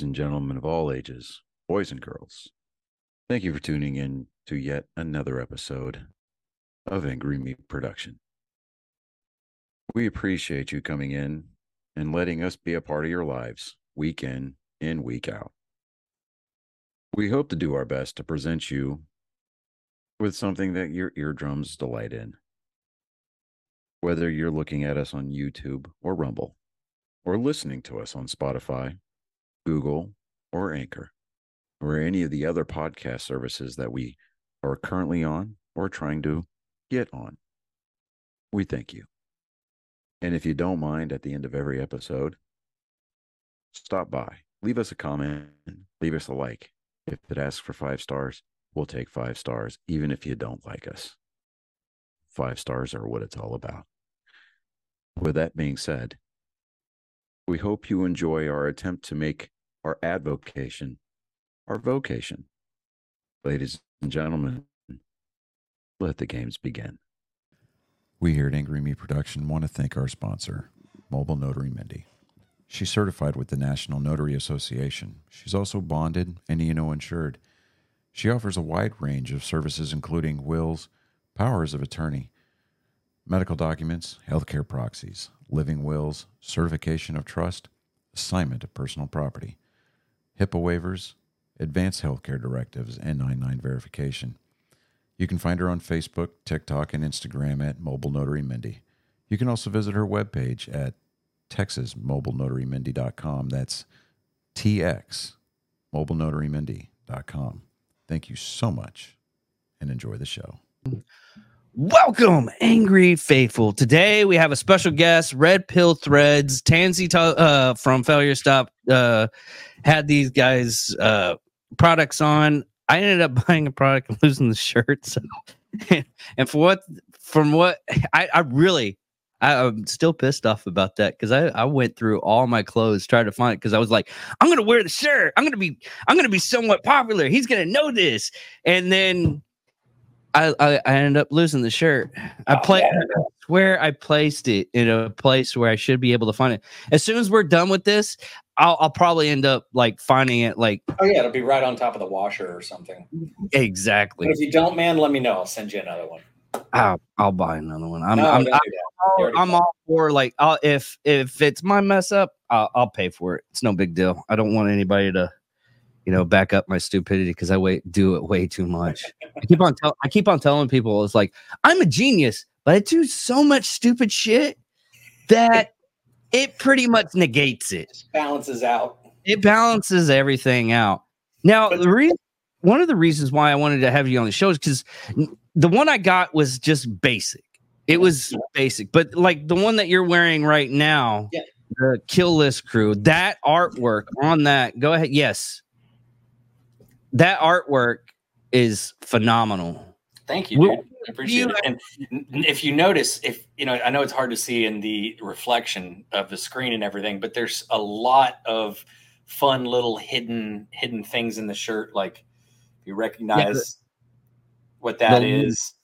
ladies and gentlemen of all ages, boys and girls. Thank you for tuning in to yet another episode of Angry Meat Production. We appreciate you coming in and letting us be a part of your lives week in and week out. We hope to do our best to present you with something that your eardrums delight in. Whether you're looking at us on YouTube or Rumble, or listening to us on Spotify, Google, or Anchor, or any of the other podcast services that we are currently on or trying to get on. We thank you. And if you don't mind, at the end of every episode, stop by, leave us a comment, leave us a like. If it asks for five stars, we'll take five stars, even if you don't like us. Five stars are what it's all about. With that being said, we hope you enjoy our attempt to make our advocation our vocation. Ladies and gentlemen, let the games begin. We here at Angry Me Production want to thank our sponsor, Mobile Notary Mindy. She's certified with the National Notary Association. She's also bonded and E&O insured. She offers a wide range of services, including wills, powers of attorney, medical documents, healthcare proxies, living wills, certification of trust, assignment of personal property, HIPAA waivers, advanced healthcare directives, and 99 verification. You can find her on Facebook, TikTok, and Instagram at Mobile Notary Mindy. You can also visit her webpage at texasmobilenotarymindy.com. That's TX mobilenotarymindy.com. Thank you so much and enjoy the show. Welcome, Angry Faithful. Today we have a special guest, Red Pill Threads. Tansy uh, from Failure Stop uh, had these guys' uh, products on. I ended up buying a product and losing the shirt. So, and for what, from what I, I really, I, am still pissed off about that because I, I went through all my clothes trying to find it because I was like, I'm gonna wear the shirt. I'm gonna be, I'm gonna be somewhat popular. He's gonna know this, and then I, I, I ended up losing the shirt. I oh, play swear I placed it in a place where I should be able to find it. As soon as we're done with this, I'll, I'll probably end up like finding it like oh yeah, it'll be right on top of the washer or something. Exactly. But if you don't, man, let me know. I'll send you another one. I'll, I'll buy another one. I'm no, I'm, I'm, all, I'm all for like I'll, if if it's my mess up, I'll, I'll pay for it. It's no big deal. I don't want anybody to you know, back up my stupidity because I wait do it way too much. I keep on tell I keep on telling people it's like I'm a genius, but I do so much stupid shit that it pretty much negates it. Balances out. It balances everything out. Now, but- the reason one of the reasons why I wanted to have you on the show is because the one I got was just basic. It was basic, but like the one that you're wearing right now, yeah. the Kill List Crew, that artwork on that. Go ahead. Yes, that artwork is phenomenal. Thank you, dude. I appreciate it. And if you notice, if you know, I know it's hard to see in the reflection of the screen and everything, but there's a lot of fun little hidden hidden things in the shirt. Like you recognize yeah, what that the, is,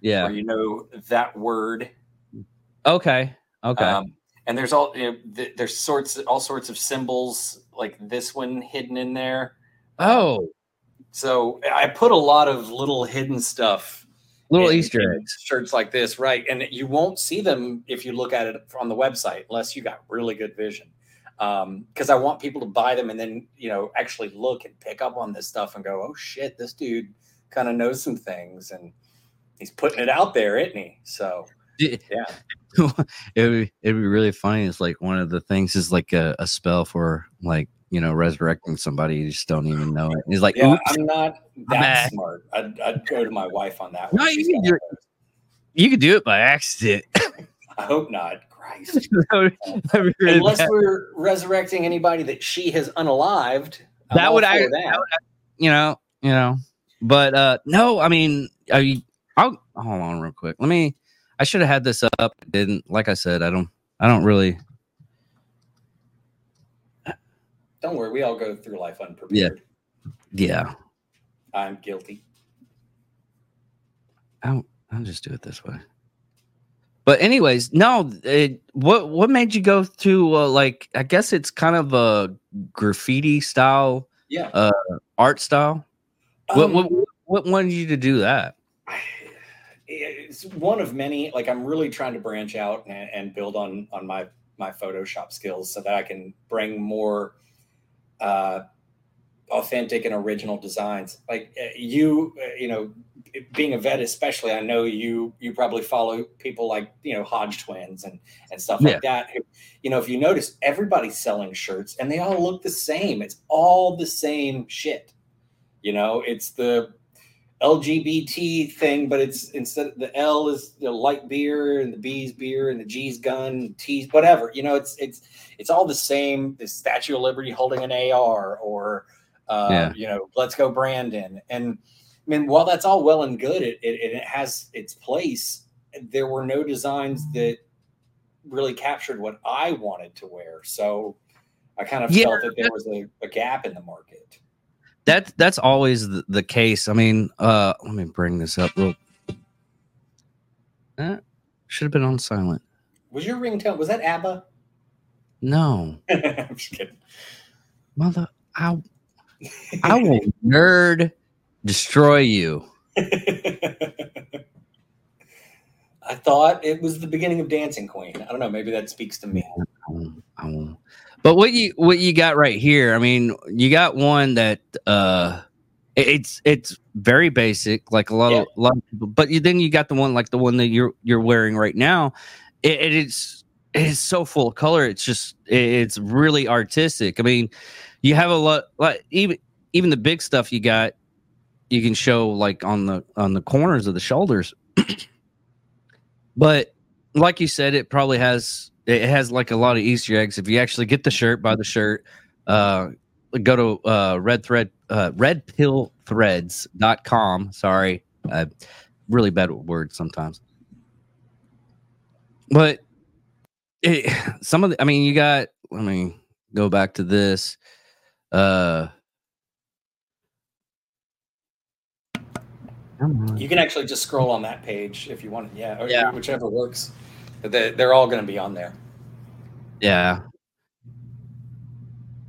yeah, or you know that word. Okay. Okay. Um, and there's all you know, th- there's sorts all sorts of symbols like this one hidden in there. Oh, so I put a lot of little hidden stuff, little in, Easter eggs, shirts like this, right? And you won't see them if you look at it on the website unless you got really good vision. Because um, I want people to buy them and then you know actually look and pick up on this stuff and go, oh shit, this dude kind of knows some things and he's putting it out there, isn't he? So yeah. it would it'd be really funny. It's like one of the things is like a, a spell for like you know, resurrecting somebody you just don't even know it. He's like, yeah, I'm not that smart. I'd, I'd, go to my wife on that. One. No, you can, do it. you can do it by accident. I hope not. Christ. Unless we're resurrecting anybody that she has unalived. That would, I, that. that would, you know, you know, but uh no, I mean, are you, I'll hold on real quick. Let me, I should have had this up. Didn't, like I said, I don't, I don't really Don't worry, we all go through life unprepared. Yeah. Yeah. I'm guilty. I'll I'll just do it this way. but anyways, no. It, what what made you go to uh, like? I guess it's kind of a graffiti style, Yeah. uh, art style. what, Um, what what wanted you to do that? it's one of many like i'm really trying to branch out and, and build on on my my photoshop skills so that i can bring more uh authentic and original designs. Like uh, you uh, you know being a vet especially i know you you probably follow people like you know hodge twins and and stuff Yeah. like that you know if you notice everybody's selling shirts and they all look the same. It's all the same shit. You know it's the LGBT thing, but it's instead the L is you know, light beer and the B's beer and the G's gun, T's whatever. You know, it's it's it's all the same. The Statue of Liberty holding an AR, or uh, Yeah. you know, let's go Brandon. And I mean, while that's all well and good, it, it it has its place. There were no designs that really captured what I wanted to wear, so I kind of Yeah, felt that there was a, a gap in the market. That's that's always the, the case. I mean, uh, let me bring this up. Real, eh, should have been on silent. Was your ringtone? Was that ABBA? No, I'm just kidding. mother, I I will nerd destroy you. I thought it was the beginning of Dancing Queen. I don't know. Maybe that speaks to me. I won't, I won't. But what you what you got right here? I mean, you got one that uh, it's it's very basic, like a lot Yeah. of a lot of people. But you, then you got the one like the one that you're you're wearing right now. It, it is it is so full of color. It's just it- it's really artistic. I mean, you have a lot like even even the big stuff you got. You can show like on the on the corners of the shoulders. but like you said, it probably has it has like a lot of Easter eggs. If you actually get the shirt, buy the shirt, uh, go to uh, red thread uh, redpillthreads.com. Sorry, uh, really bad words sometimes. But it, some of the, I mean, you got. Let me go back to this. Uh. You can actually just scroll on that page if you want. Yeah, or Yeah. whichever works. They're all going to be on there. Yeah.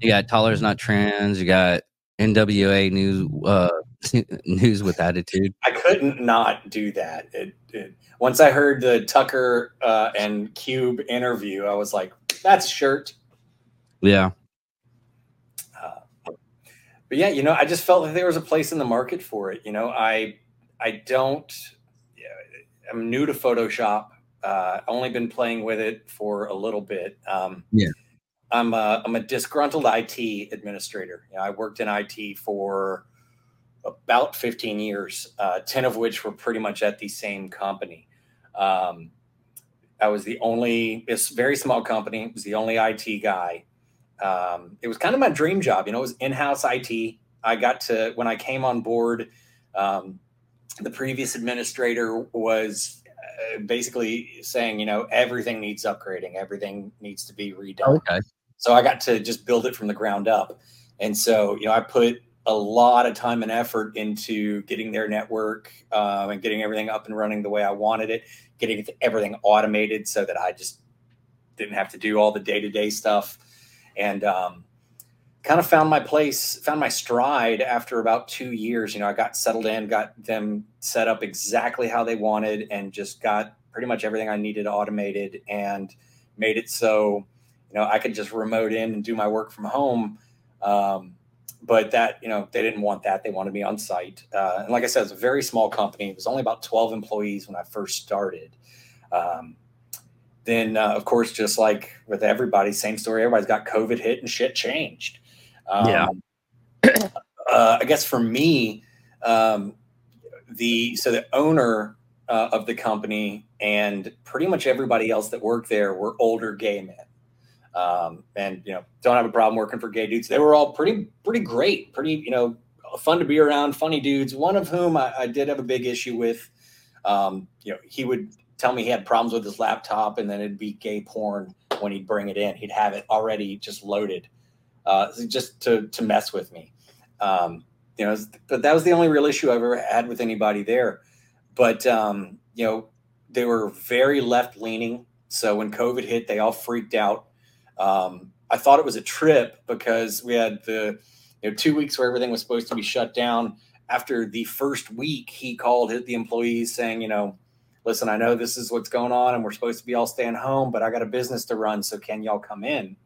You got Tyler's not trans. You got NWA news uh news with attitude. I couldn't not do that. It, it once I heard the Tucker uh, and Cube interview, I was like, "That's shirt." Yeah. Uh, but yeah, you know, I just felt that there was a place in the market for it. You know, I I don't. yeah, I'm new to Photoshop. Uh, only been playing with it for a little bit. Um, Yeah. I'm a, I'm a disgruntled IT administrator. You know, I worked in IT for about 15 years, uh, 10 of which were pretty much at the same company. Um, I was the only, it's very small company. It was the only IT guy. Um, it was kind of my dream job. You know, it was in-house IT. I got to, when I came on board, um, the previous administrator was basically saying, you know, everything needs upgrading. Everything needs to be redone. Okay. So I got to just build it from the ground up. And so, you know, I put a lot of time and effort into getting their network um, and getting everything up and running the way I wanted it, getting everything automated so that I just didn't have to do all the day to day stuff. And um, kind of found my place, found my stride after about two years. You know, I got settled in, got them set up exactly how they wanted, and just got pretty much everything I needed automated and made it so you know i could just remote in and do my work from home. Um, but that you know they didn't want that they wanted me on site. Uh, and like i said it's a very small company it was only about 12 employees when i first started. Um, then uh, of course just like with everybody same story everybody's got covid hit and shit changed um, Yeah. uh, i guess for me um, the so the owner uh, of the company and pretty much everybody else that worked there were older gay men. Um, and you know don't have a problem working for gay dudes. They were all pretty pretty great pretty you know fun to be around funny dudes one of whom i, I did have a big issue with. Um, you know he would tell me he had problems with his laptop and then it'd be gay porn when he'd bring it in. He'd have it already just loaded uh, just to to mess with me um, you know but that was the only real issue i've ever had with anybody there but um, you know they were very left leaning. So when COVID hit, they all freaked out. Um, I thought it was a trip because we had the you know two weeks where everything was supposed to be shut down. After the first week, he called the employees saying, you know, listen, I know this is what's going on, and we're supposed to be all staying home, but I got a business to run, so can y'all come in?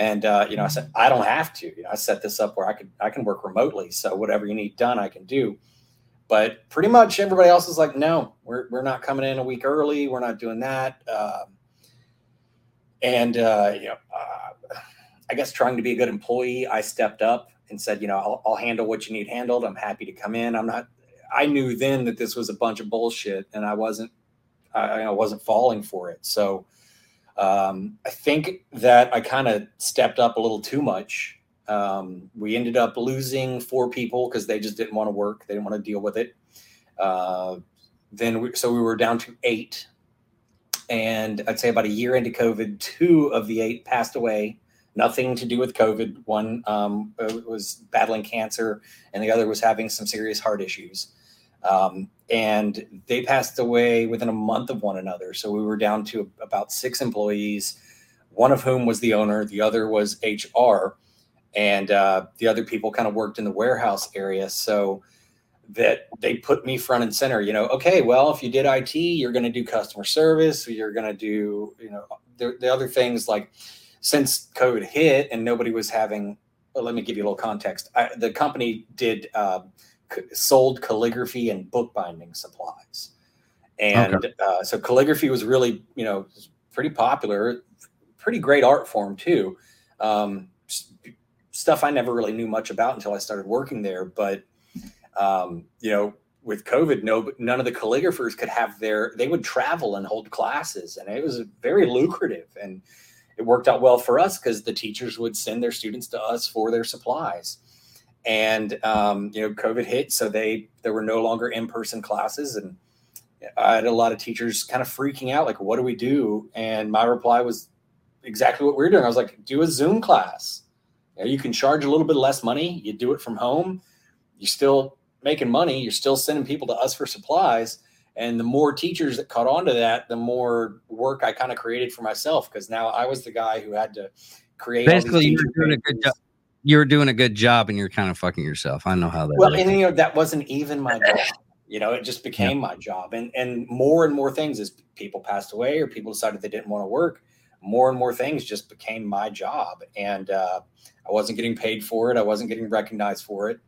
And uh, you know, I said I don't have to. You know, I set this up where I could I can work remotely, so whatever you need done, I can do. But pretty much everybody else is like, no, we're we're not coming in a week early. We're not doing that. Um, and uh, you know, uh, I guess trying to be a good employee, I stepped up and said, you know, I'll, I'll handle what you need handled. I'm happy to come in. I'm not. I knew then that this was a bunch of bullshit, and I wasn't. I, I wasn't falling for it. So um, I think that I kind of stepped up a little too much. Um, we ended up losing four people because they just didn't want to work. They didn't want to deal with it. Uh, then we, so we were down to eight, and I'd say about a year into COVID, two of the eight passed away. Nothing to do with COVID. One um, was battling cancer, and the other was having some serious heart issues. Um, and they passed away within a month of one another. So we were down to about six employees, one of whom was the owner, the other was HR, and uh, the other people kind of worked in the warehouse area. So that they put me front and center. You know, okay, well, if you did IT, you're going to do customer service, you're going to do, you know, the, the other things like since COVID hit and nobody was having. Well, let me give you a little context. I, the company did. Uh, sold calligraphy and bookbinding supplies. And okay. uh, so calligraphy was really, you know, pretty popular, pretty great art form too. Um, stuff I never really knew much about until I started working there. But, um, you know, with COVID, no, none of the calligraphers could have their, they would travel and hold classes and it was very lucrative. And it worked out well for us because the teachers would send their students to us for their supplies and um, you know covid hit so they there were no longer in-person classes and i had a lot of teachers kind of freaking out like what do we do? And my reply was exactly what we are doing. I was like do a zoom class. You, know, you can charge a little bit less money you do it from home you're still making money you're still sending people to us for supplies. And the more teachers that caught on to that the more work i kind of created for myself because now i was the guy who had to create basically you're doing a good job you were doing a good job and you're kind of fucking yourself. I know how that. Well, is. and you know that wasn't even my job. You know, it just became yeah. my job, and and more and more things as people passed away or people decided they didn't want to work. More and more things just became my job, and uh, I wasn't getting paid for it. I wasn't getting recognized for it,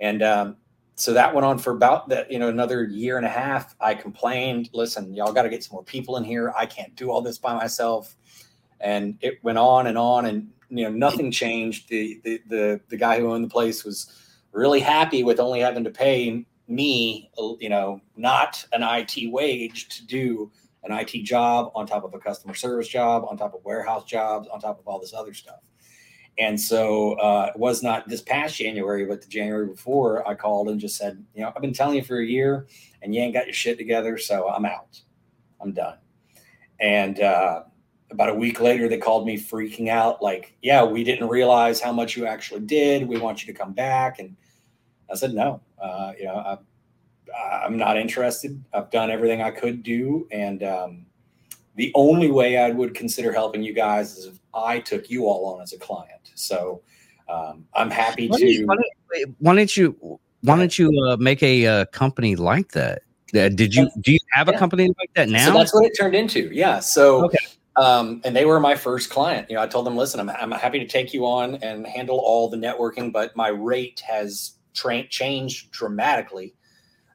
and um, so that went on for about that you know another year and a half. I complained, "Listen, y'all got to get some more people in here. I can't do all this by myself." And it went on and on, and you know nothing changed. The, the the the guy who owned the place was really happy with only having to pay me, you know, not an IT wage to do an IT job on top of a customer service job, on top of warehouse jobs, on top of all this other stuff. And so uh, it was not this past January, but the January before, I called and just said, you know, I've been telling you for a year, and you ain't got your shit together, so I'm out. I'm done. And uh, about a week later they called me freaking out like yeah we didn't realize how much you actually did we want you to come back and i said no uh, you know I, am not interested i've done everything i could do and um, the only way i would consider helping you guys is if i took you all on as a client so um, i'm happy why to why don't, why don't you why don't you uh, make a uh, company like that uh, did you do you have a yeah. company like that now? So that's what it turned into. Yeah. So okay. Um, and they were my first client. You know, I told them, listen, I'm, I'm happy to take you on and handle all the networking, but my rate has tra- changed dramatically.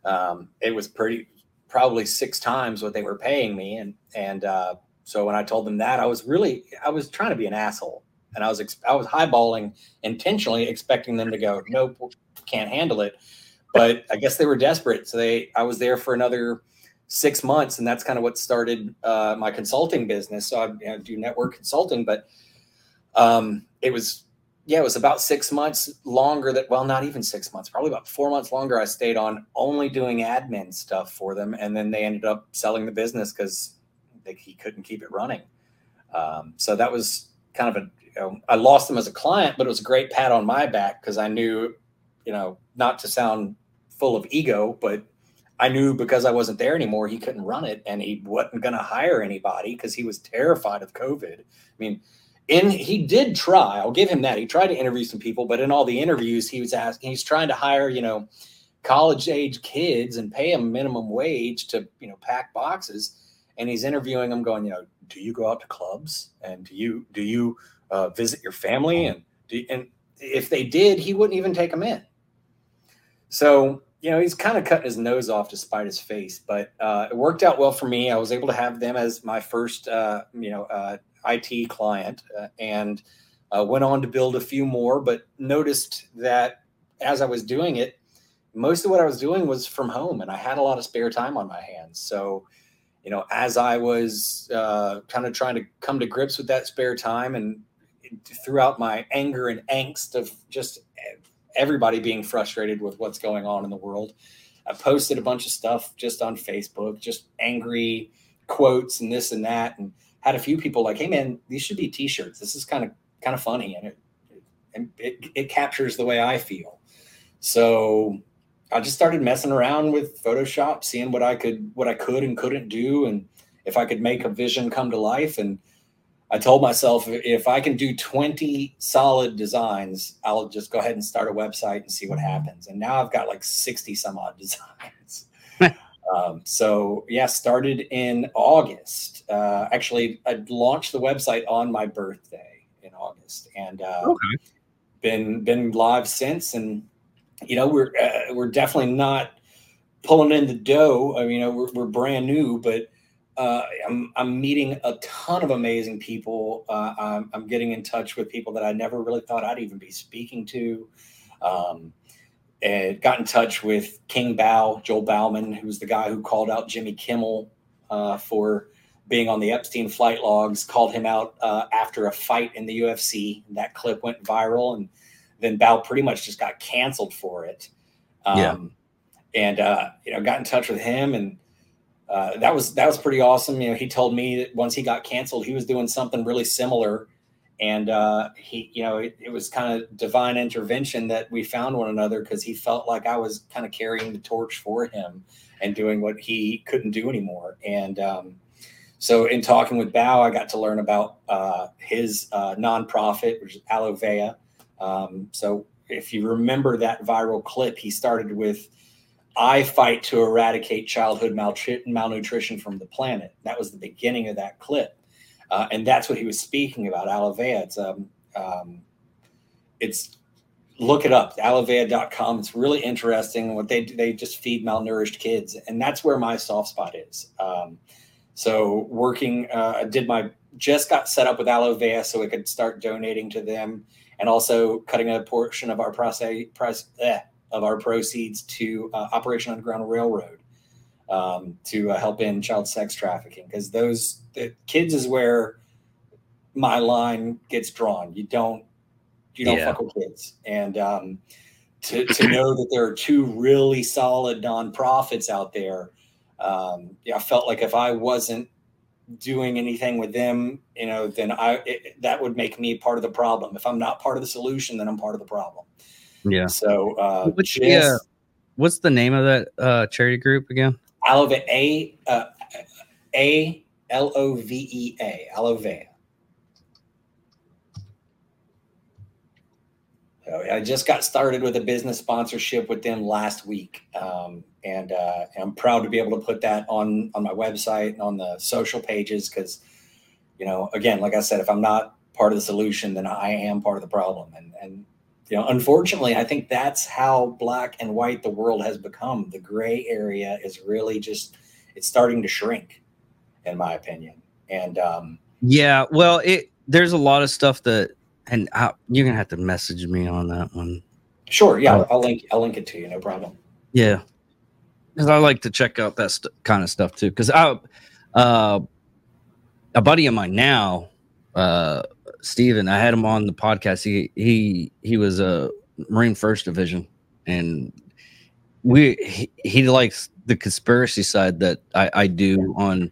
Um, it was pretty, probably six times what they were paying me. And, and, uh, so when I told them that, I was really, I was trying to be an asshole and I was, I was highballing intentionally expecting them to go, nope, can't handle it. But I guess they were desperate. So they, I was there for another, six months, and that's kind of what started uh, my consulting business. So I you know, do network consulting, but um, it was yeah, it was about six months longer that well, not even six months, probably about four months longer. I stayed on only doing admin stuff for them, and then they ended up selling the business because he couldn't keep it running. Um, so that was kind of a you know, I lost them as a client, but it was a great pat on my back because I knew, you know, not to sound full of ego, but I knew because I wasn't there anymore, he couldn't run it and he wasn't going to hire anybody because he was terrified of COVID. I mean, in he did try, I'll give him that. He tried to interview some people, but in all the interviews, he was asking, he's trying to hire, you know, college age kids and pay them minimum wage to, you know, pack boxes. And he's interviewing them going, you know, do you go out to clubs and do you, do you uh, visit your family? And, do, and if they did, he wouldn't even take them in. So you know, he's kind of cutting his nose off to spite his face, but uh, it worked out well for me. I was able to have them as my first, uh, you know, uh, IT client, uh, and uh, went on to build a few more. But noticed that as I was doing it, most of what I was doing was from home, and I had a lot of spare time on my hands. So, you know, as I was uh, kind of trying to come to grips with that spare time, and throughout my anger and angst of just everybody being frustrated with what's going on in the world. I posted a bunch of stuff just on Facebook, just angry quotes and this and that, and had a few people like, "Hey, man, these should be T-shirts. This is kind of kind of funny, and it, it it, it captures the way I feel." So I just started messing around with Photoshop, seeing what I could what I could and couldn't do, and if I could make a vision come to life, and I told myself if I can do 20 solid designs, I'll just go ahead and start a website and see what happens. And now I've got like 60 some odd designs. um, so yeah, started in August. Uh, actually, I launched the website on my birthday in August, and uh, okay. been been live since. And you know, we're uh, we're definitely not pulling in the dough. I mean, you know, we're, we're brand new, but uh, I'm, I'm meeting a ton of amazing people. Uh, I'm, I'm, getting in touch with people that I never really thought I'd even be speaking to. Um, and got in touch with King Bao, Joel Bauman, who's the guy who called out Jimmy Kimmel uh, for being on the Epstein flight logs, called him out uh, after a fight in the UFC. That clip went viral, and then Bao pretty much just got canceled for it. Um, yeah. And, uh, you know, got in touch with him and uh, that was that was pretty awesome. You know, he told me that once he got canceled, he was doing something really similar, and uh, he, you know, it, it was kind of divine intervention that we found one another because he felt like I was kind of carrying the torch for him and doing what he couldn't do anymore. And um, so, in talking with Bao, I got to learn about uh, his uh, nonprofit, which is Aloevea. Um, so, if you remember that viral clip, he started with I fight to eradicate childhood malnutrition from the planet. That was the beginning of that clip. Uh, and that's what he was speaking about, Aloevea. It's, um, um, it's look it up, aloevea.com. It's really interesting. What they do. they just feed malnourished kids, and that's where my soft spot is. Um, so working, uh, I did my just got set up with Aloevea so we could start donating to them, and also cutting a portion of our process, of our proceeds to uh, Operation Underground Railroad um, to uh, help in child sex trafficking because those kids is where my line gets drawn. You don't you don't yeah. fuck with kids, and um, to to know that there are two really solid nonprofits out there. Um, yeah, I felt like if I wasn't doing anything with them, you know, then I it, that would make me part of the problem. If I'm not part of the solution, then I'm part of the problem. Yeah. So, uh, Which, yeah, what's the name of that uh, charity group again? Alove A uh, A L O V E A Aloevea. So I just got started with a business sponsorship with them last week, um, and uh, I'm proud to be able to put that on on my website and on the social pages because, you know, again, like I said, if I'm not part of the solution, then I am part of the problem, and and you know, unfortunately, I think that's how black and white the world has become. The gray area is really just it's starting to shrink, in my opinion. And um, yeah, well, it there's a lot of stuff that, and I, you're gonna have to message me on that one. Sure. Yeah, uh, I'll link I'll link it to you. No problem. Yeah, because I like to check out that st- kind of stuff too. Because I, uh, a buddy of mine now, uh, Steven, I had him on the podcast. He he he was a Marine First Division, and we he, he likes the conspiracy side that I, I do on,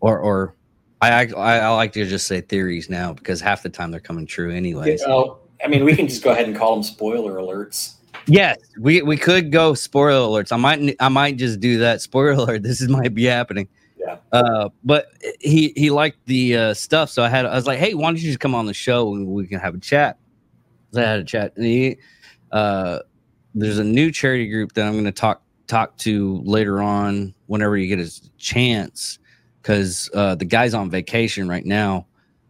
or or I, I I like to just say theories now because half the time they're coming true anyways. Oh, I mean, we can just go ahead and call them spoiler alerts. Yes, we we could go spoiler alerts. I might I might just do that. Spoiler alert. This is might be happening. Yeah. Uh, but he he liked the uh, stuff, so I had I was like, hey, why don't you just come on the show and we can have a chat. I had a chat. And he, uh, there's a new charity group that I'm going to talk talk to later on whenever you get a chance because uh, the guy's on vacation right now,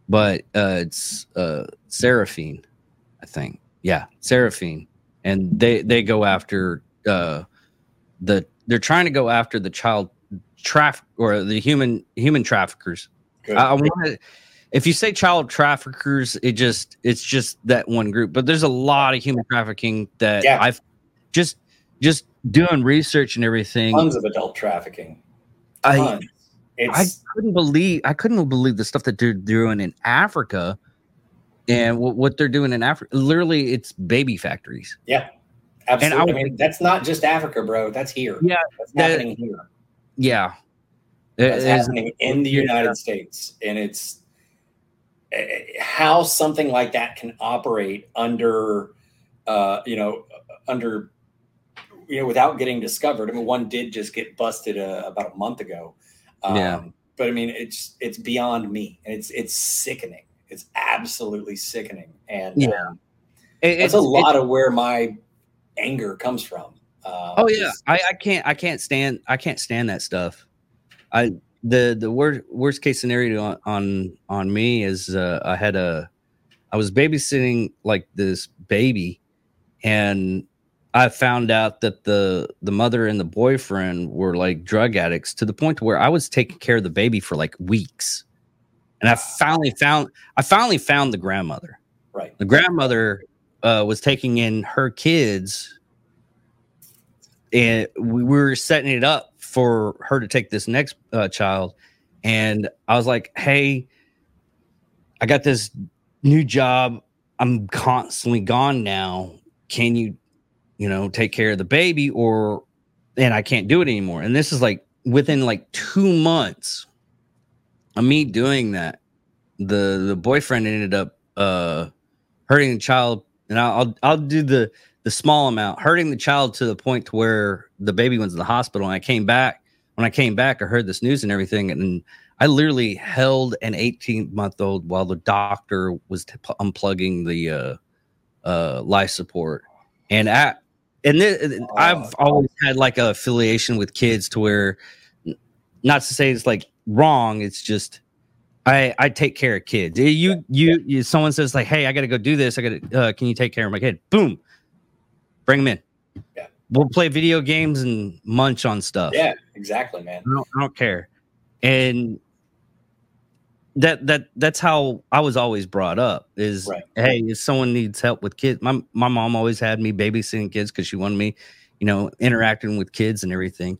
but uh, it's uh, Seraphine, I think. Yeah, Seraphine, and they they go after uh, the they're trying to go after the child traffic or the human human traffickers. Good. I, I want to. If you say child traffickers, it just it's just that one group. But there's a lot of human trafficking that Yeah. I've just just doing research and everything. Tons of adult trafficking. I Tons. I It's couldn't believe I couldn't believe the stuff that they're doing in Africa and what, what they're doing in Africa. Literally, it's baby factories. Yeah, absolutely. I I, mean, that's not just Africa, bro. That's here. Yeah, that's that- happening here. Yeah, That's It is- happening in the yeah. United States, and it's eh, how something like that can operate under, uh, you know, under, you know, without getting discovered. I mean, one did just get busted uh, about a month ago. Um, Yeah. But I mean, it's it's beyond me, and it's it's sickening. It's absolutely sickening, and Yeah. um, It- that's it's- a it's- lot of where my anger comes from. Um, Oh yeah, I, I can't I can't stand I can't stand that stuff. I the the worst worst case scenario on on, on me is uh, I had a I was babysitting like this baby, and I found out that the the mother and the boyfriend were like drug addicts to the point where I was taking care of the baby for like weeks, and I finally found I finally found the grandmother right. the grandmother uh, was taking in her kids and we were setting it up for her to take this next uh, child. And i was like hey i got this new job. I'm constantly gone now. Can you you know take care of the baby or and i can't do it anymore. And this is like within like two months of me doing that the the boyfriend ended up uh hurting the child. And I'll I'll, I'll do the the small amount hurting the child to the point to where the baby went to the hospital and I came back when I came back I heard this news and everything and I literally held an 18 month old while the doctor was t- unplugging the uh uh life support and at and th- I've always had like an affiliation with kids to where not to say it's like wrong it's just I I take care of kids. You you, you someone says like, "Hey, I got to go do this. I got to uh, can you take care of my kid?" Boom. Bring them in. Yeah. We'll play video games and munch on stuff. Yeah, exactly, man. I don't, I don't care. And that that that's how I was always brought up is Right. hey, if someone needs help with kids, my my mom always had me babysitting kids because she wanted me, you know, interacting with kids and everything,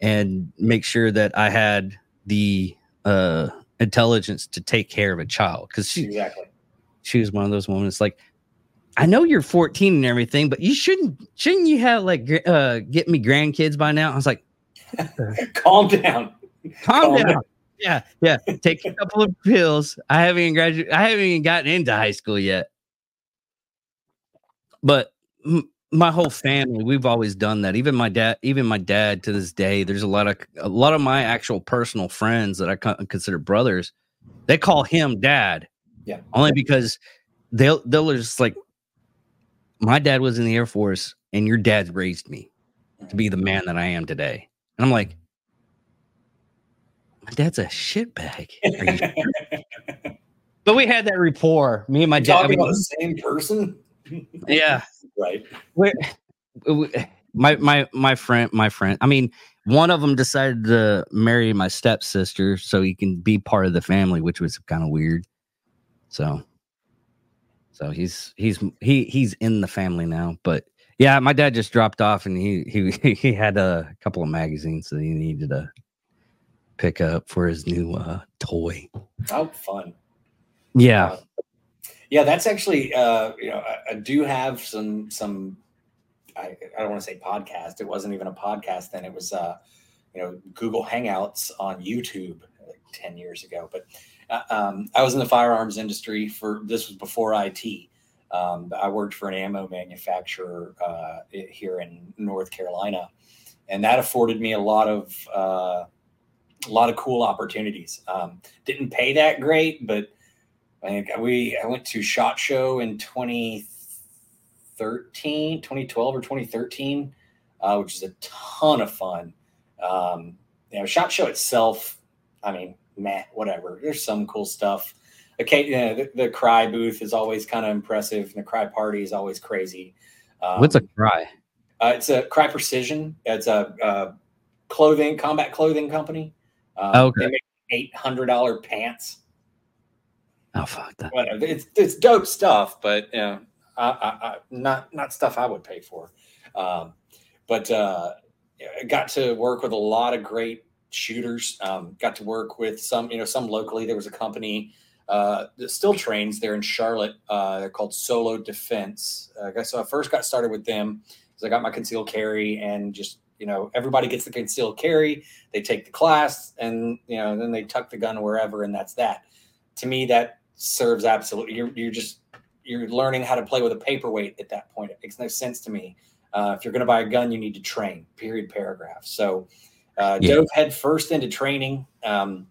and make sure that I had the uh intelligence to take care of a child because she Exactly. she was one of those women. It's like, I know you're 14 and everything, but you shouldn't shouldn't you have like uh get me grandkids by now? I was like, Calm down. calm Calm down. down. Yeah, yeah. Take a couple of pills. I haven't even graduated. I haven't even gotten into high school yet. But m- my whole family, we've always done that. Even my dad, even my dad to this day. There's a lot of a lot of my actual personal friends that I co- consider brothers. They call him dad. Yeah. Only because they'll they'll just like my dad was in the Air Force and your dad raised me to be the man that I am today. And I'm like, my dad's a shitbag. Are you sure? but we had that rapport. Me and my You dad. I mean, about the same person? yeah. Right. We're, we- my my my friend my friend. I mean, one of them decided to marry my stepsister so he can be part of the family, which was kind of weird. So, so he's he's he he's in the family now. But yeah, my dad just dropped off, and he he he had a couple of magazines that he needed to pick up for his new uh toy. How fun. Yeah, Yeah, that's actually uh, you know, I, I do have some some I, I don't want to say podcast. It wasn't even a podcast then. It was uh, you know, Google Hangouts on YouTube like 10 years ago. But uh, um, I was in the firearms industry for this was before IT. Um, I worked for an ammo manufacturer uh, here in North Carolina, and that afforded me a lot of uh, a lot of cool opportunities. Um, didn't pay that great, but I think we I went to Shot Show in 2013, 2012 or 2013, uh, which is a ton of fun. Um, you know, Shot Show itself, I mean, meh, whatever. There's some cool stuff. Okay, you know, the, the Crye booth is always kind of impressive, and the Crye party is always crazy. Um, What's a Crye? Uh, it's a Crye Precision. It's a, a clothing combat clothing company. Um, okay. They make eight hundred dollar pants. Oh fuck that! Whatever. It's it's dope stuff, but you know, I, I, I, not not stuff I would pay for. Um, but uh, got to work with a lot of great shooters. Um, got to work with some, you know, some locally. There was a company uh, that still trains there in Charlotte. Uh, they're called Solo Defense. Uh, so I first got started with them because I got my concealed carry and just you know everybody gets the concealed carry. They take the class and you know then they tuck the gun wherever and that's that. To me, that serves absolutely. You're you're just you're learning how to play with a paperweight at that point. It makes no sense to me. Uh, if you're going to buy a gun, you need to train. Period. Paragraph. So uh, yeah. dove head first into training. Um,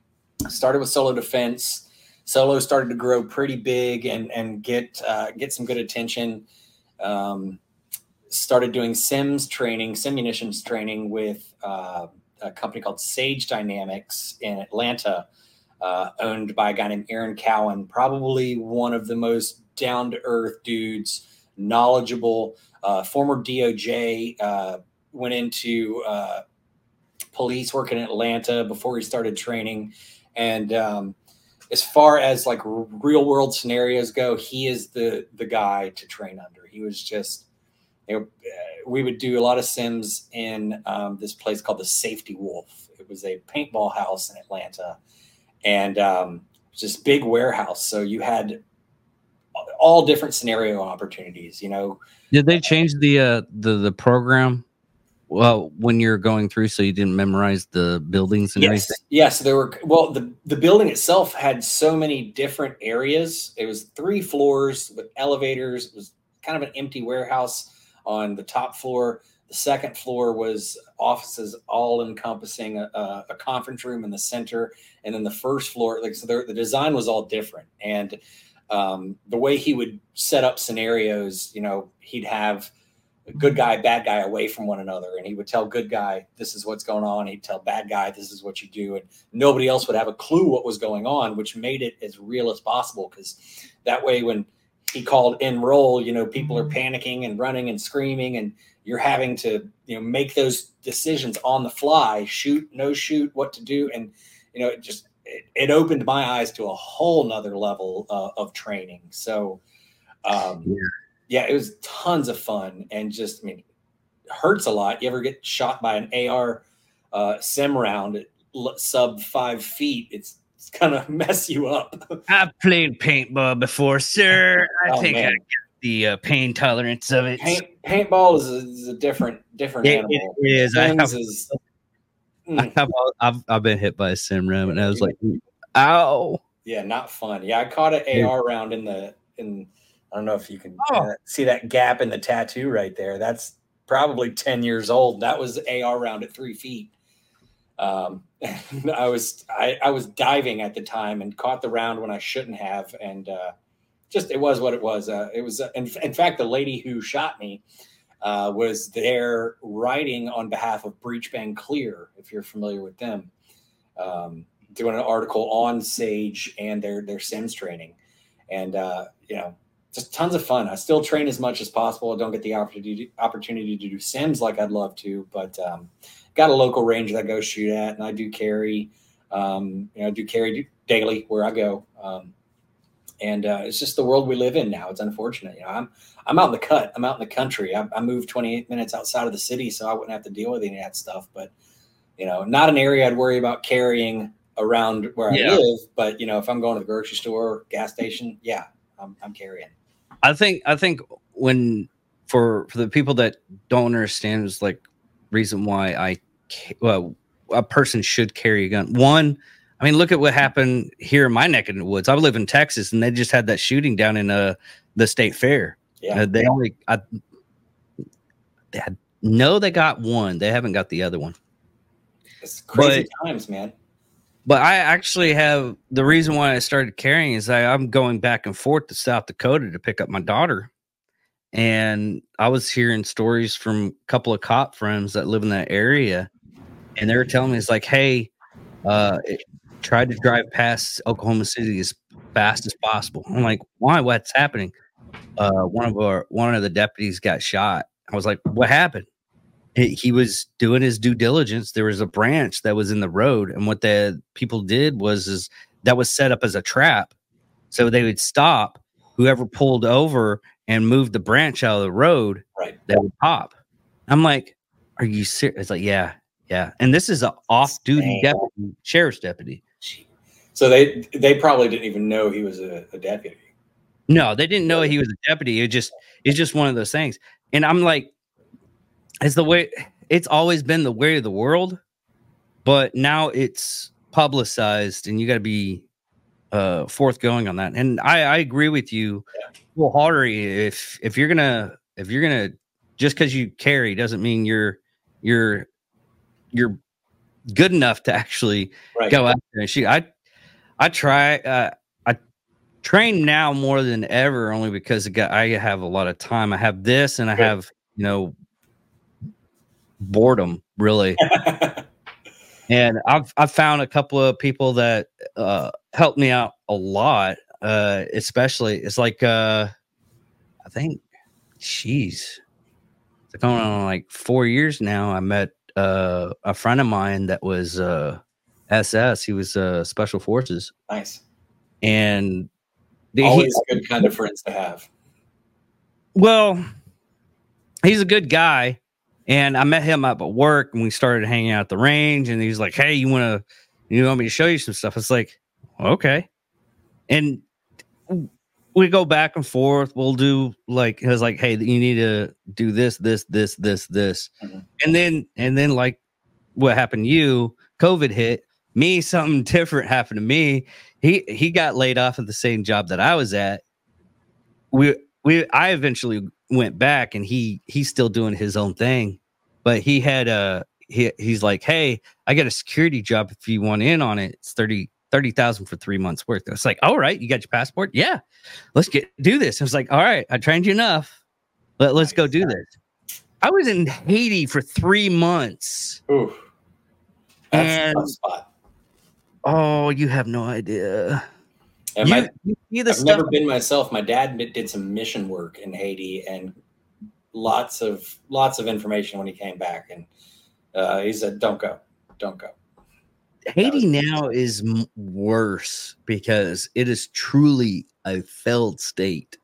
started with solo defense. Solo started to grow pretty big and and get uh, get some good attention. Um, started doing sims training, simunitions training with uh, a company called Sage Dynamics in Atlanta, uh, owned by a guy named Aaron Cowan. Probably one of the most down to earth dudes, knowledgeable. Uh, former DOJ uh, went into uh, police work in Atlanta before he started training. And um, as far as like real world scenarios go, he is the the guy to train under. He was just, you know, uh, we would do a lot of sims in um, this place called the Safety Wolf. It was a paintball house in Atlanta, and um, just big warehouse. So you had all different scenario opportunities. You know, did they change the uh, the the program well when you're going through so you didn't memorize the buildings and yes. everything? Yes there were well the, the building itself had so many different areas. It was three floors with elevators. It was kind of an empty warehouse on the top floor. The second floor was offices all encompassing a, a conference room in the center. And then the first floor like so the design was all different. And um, the way he would set up scenarios you know he'd have good guy, bad guy away from one another. And he would tell good guy, this is what's going on. He'd tell bad guy, this is what you do. And nobody else would have a clue what was going on, which made it as real as possible. Because that way, when he called enroll, you know, people are panicking and running and screaming, and you're having to, you know, make those decisions on the fly, shoot, no shoot, what to do. And, you know, it just, it, it opened my eyes to a whole nother level uh, of training. So, um, yeah yeah, it was tons of fun and just, I mean, hurts a lot. You ever get shot by an AR uh, sim round at sub five feet? It's it's gonna mess you up. I've played paintball before, sir. I oh, think man. I got the uh, pain tolerance of it. Paint, paintball is a, is a, different different it, animal. It is. I have, is, mm. I have I've, I've been hit by a sim round and I was like, ow. Yeah, not fun. Yeah, I caught an AR round in the in I don't know if you can oh. see that gap in the tattoo right there. That's probably 10 years old. That was AR round at three feet. Um, I was I, I, was diving at the time and caught the round when I shouldn't have, and uh, just it was what it was. Uh, it was uh, in, in, fact the lady who shot me uh, was there writing on behalf of Breach Bang Clear, if you're familiar with them, um, doing an article on Sage and their their Sims training, and uh, you know just tons of fun. I still train as much as possible. I don't get the opportunity opportunity to do sims like I'd love to, but um, got a local range that I go shoot at, and I do carry. Um, you know, I do carry daily where I go, um, and uh, it's just the world we live in now. It's unfortunate. You know, I'm I'm out in the cut. I'm out in the country. I, I moved 28 minutes outside of the city, so I wouldn't have to deal with any of that stuff. But you know, not an area I'd worry about carrying around where yeah. I live. But you know, if I'm going to the grocery store, gas station, yeah, I'm, I'm carrying. I think I think when for for the people that don't understand is like reason why I well a person should carry a gun. One, I mean, look at what happened here in my neck of the woods. I live in Texas, and they just had that shooting down in uh, the state fair. Yeah. Uh, they only, I, they had, no, they got one. They haven't got the other one. It's crazy times, man. But I actually have the reason why I started carrying is I, I'm going back and forth to South Dakota to pick up my daughter. And I was hearing stories from a couple of cop friends that live in that area. And they were telling me, it's like, hey, uh, try to drive past Oklahoma City as fast as possible. I'm like, why? What's happening? Uh, one of our one of the deputies got shot. I was like, what happened? He, he was doing his due diligence. There was a branch that was in the road, and what the people did was is that was set up as a trap. So they would stop whoever pulled over and moved the branch out of the road. Right. That would pop. I'm like, are you serious? It's like, yeah, yeah. And this is an off-duty Damn. deputy, sheriff's deputy. So they they probably didn't even know he was a, a deputy. No, they didn't know he was a deputy. It just it's just one of those things. And I'm like, it's the way it's always been the way of the world, but now it's publicized and you gotta be uh forthgoing on that. And I, I agree with you wholeheartedly. If if you're gonna if you're gonna just because you carry doesn't mean you're you're you're good enough to actually Right. go out there and shoot. I I try uh, I train now more than ever only because I have a lot of time. I have this and I have you know boredom really, and I've I've found a couple of people that uh, helped me out a lot. Uh, especially it's like uh, I think, jeez, it's going on like four years now. I met uh, a friend of mine that was uh, SS. He was uh, special forces, nice. and the, he, Always good kind of friends to have. well, he's a good guy. And I met him up at work, and we started hanging out at the range. And he's like, "Hey, you want to? You want me to show you some stuff?" It's like, okay. And we go back and forth. We'll do like it was like, "Hey, you need to do this, this, this, this, this," Mhm. and then and then like what happened to you? COVID hit me. Something different happened to me. He he got laid off at the same job that I was at. We we I eventually went back and he he's still doing his own thing but he had a he, he's like hey i got a security job if you want in on it. It's 30 30,000 for 3 months worth. It's like all right you got your passport? Yeah let's get do this. I was like all right i trained you enough. Let, let's go do this. I was in haiti for 3 months. Ooh. And- oh you have no idea And you, my, you see the I've stuff never been myself. My dad did- some mission work in Haiti and lots of lots of information when he came back. And uh, he said, "Don't go, don't go." Haiti now is worse because it is truly a failed state.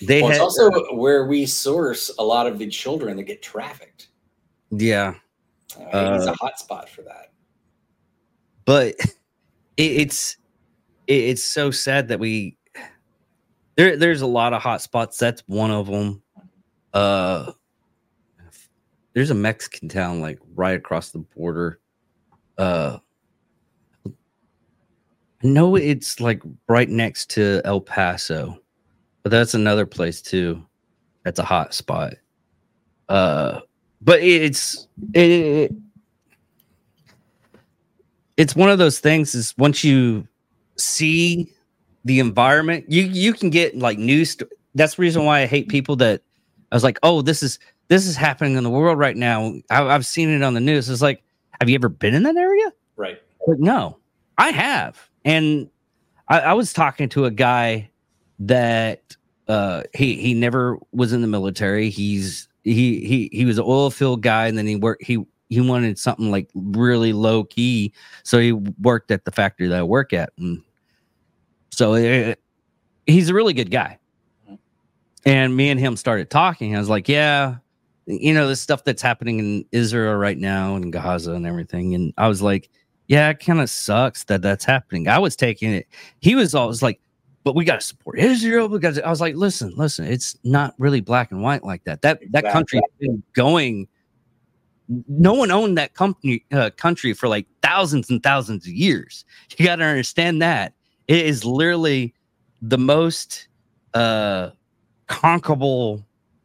They Well, had, it's also where we source a lot of the children that get trafficked. yeah, Uh, Haiti's Uh, a hot spot for that. but it, it's it, it's so sad that we there there's a lot of hot spots. That's one of them. Uh, there's a Mexican town like right across the border. Uh, I know it's like right next to El Paso, but that's another place too. That's a hot spot. Uh, but it's it, it it's one of those things is once you see the environment you you can get like news sto- that's the reason why i hate people that i was like oh this is this is happening in the world right now I, i've seen it on the news it's like have you ever been in that area Right. like, no, I have. And I, I was talking to a guy that uh he he never was in the military. He's he he he was an oil field guy and then he worked he he wanted something like really low key. So he worked at the factory that I work at. And so uh, he's a really good guy. And me and him started talking. I was like, yeah, you know, the stuff that's happening in Israel right now and Gaza and everything. And I was like, yeah, it kind of sucks that that's happening. I was taking it. He was always like, but we got to support Israel because I was like, listen, listen, it's not really black and white like that. That that Exactly. country's been going no one owned that company uh, country for like thousands and thousands of years. You got to understand that it is literally the most uh, conquerable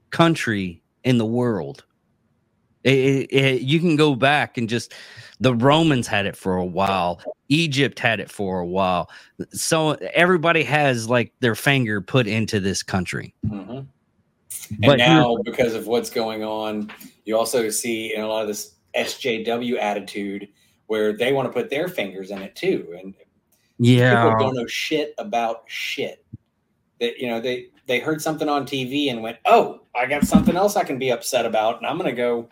country in the world. It, it, it, you can go back and just the Romans had it for a while, Egypt had it for a while. So everybody has like their finger put into this country. Mm-hmm. And now, because of what's going on, you also see in a lot of this SJW attitude where they want to put their fingers in it too. And yeah, people don't know shit about shit. That you know they they heard something on TV and went, "Oh, I got something else I can be upset about, and I'm going to go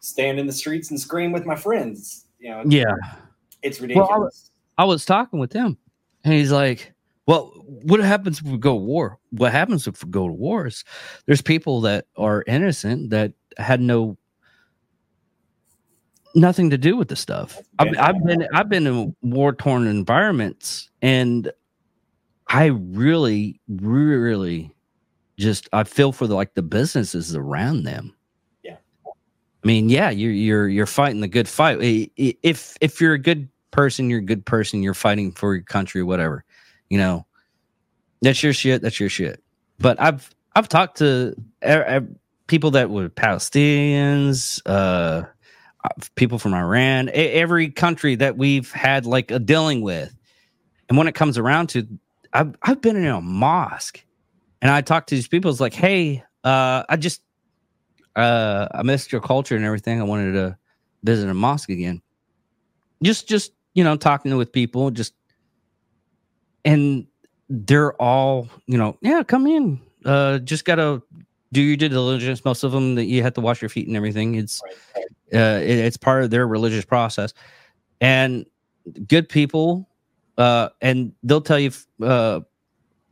stand in the streets and scream with my friends." You know, yeah, it's ridiculous. Well, I, was, I was talking with him, and he's like, "Well, what happens if we go to war? What happens if we go to wars? There's people that are innocent that had no nothing to do with the stuff. I've, I've been I've been in war torn environments, and I really, really just I feel for the like the businesses around them. Yeah. I mean, yeah, you're you're you're fighting the good fight. If if you're a good person, you're a good person, you're fighting for your country, whatever. You know, that's your shit, that's your shit. But I've I've talked to people that were Palestinians, uh people from Iran, every country that we've had like a dealing with. And when it comes around to I've I've been in a mosque and I talked to these people. It's like, hey, uh, I just uh, I missed your culture and everything. I wanted to visit a mosque again. Just just you know, talking with people, just and they're all you know, yeah, come in. Uh, just gotta do your due diligence. Most of them that you have to wash your feet and everything. It's uh, it, it's part of their religious process, and good people uh, and they'll tell you uh,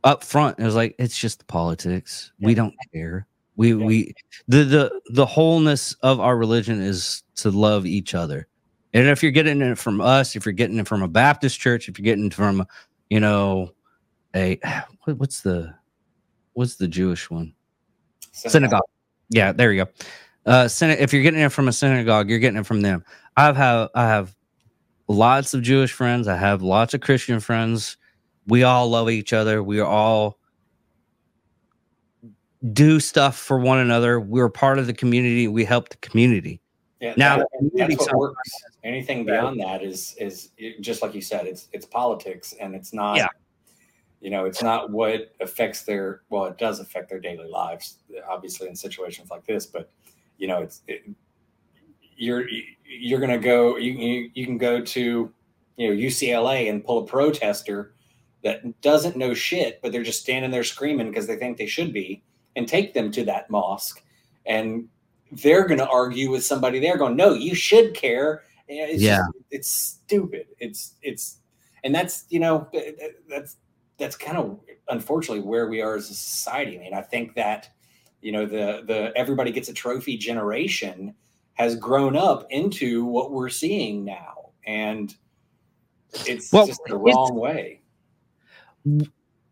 up front. It was like it's just politics. Yeah. We don't care. We yeah. we the the the wholeness of our religion is to love each other. And if you're getting it from us, if you're getting it from a Baptist church, if you're getting it from, you know, a what's the what's the Jewish one? Synagogue. Yeah, there you go. Uh, if you're getting it from a synagogue, you're getting it from them. I've have I have lots of Jewish friends. I have lots of Christian friends. We all love each other. We all do stuff for one another. We're part of the community. We help the community. Yeah, now that, that's what works. Anything beyond that is is just like you said. It's it's politics, and it's not. Yeah. You know, it's not what affects their. Well, it does affect their daily lives, obviously, in situations like this. But you know, it's it, you're you're going to go you, you you can go to you know UCLA and pull a protester that doesn't know shit but they're just standing there screaming because they think they should be and take them to that mosque and they're going to argue with somebody there going no you should care eh, it's yeah just, it's stupid it's it's and that's you know that's that's kind of unfortunately where we are as a society i mean i think that you know the the everybody gets a trophy generation has grown up into what we're seeing now. And it's well, just the wrong way.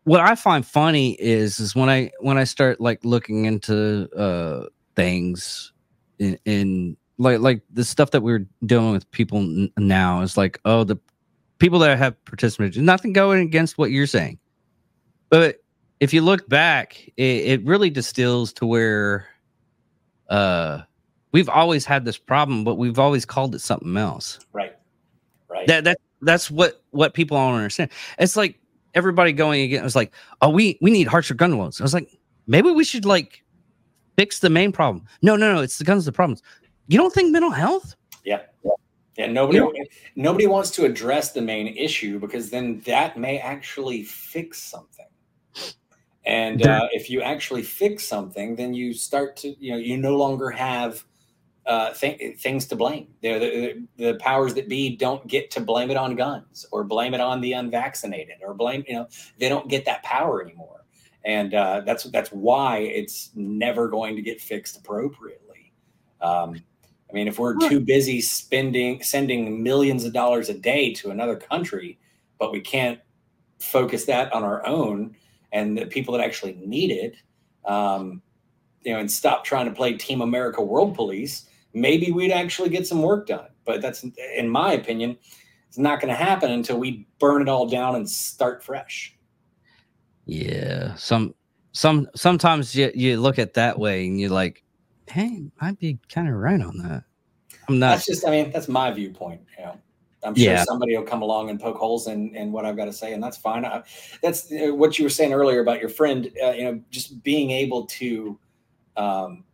What I find funny is is when I when I start like looking into uh things in, in like like the stuff that we're dealing with people n- now is like oh the people that have participated nothing going against what you're saying but if you look back it, it really distills to where uh we've always had this problem, but we've always called it something else. Right. Right. That that that's what what people don't understand. It's like everybody going again. It was like, oh, we we need harsher gun laws. I was like, maybe we should like fix the main problem. No, no, no. It's the guns. The problems. You don't think mental health? Yeah. Yeah. Nobody you know, nobody wants to address the main issue because then that may actually fix something. And uh, if you actually fix something, then you start to, you know, you no longer have uh, th- things to blame. The, the, the powers that be don't get to blame it on guns or blame it on the unvaccinated or blame you know they don't get that power anymore, and uh, that's that's why it's never going to get fixed appropriately. Um, I mean, if we're too busy spending sending millions of dollars a day to another country, but we can't focus that on our own and the people that actually need it, um, you know, and stop trying to play Team America World Police maybe we'd actually get some work done. But that's, in my opinion, it's not going to happen until we burn it all down and start fresh. Yeah, some some sometimes you you look at that way and you're like, hey, I'd be kind of right on that. I'm not. That's just, I mean, that's my viewpoint. You know, I'm sure yeah. somebody will come along and poke holes in, in what I've got to say, and that's fine. I, that's uh, what you were saying earlier about your friend. Uh, you know, just being able to um,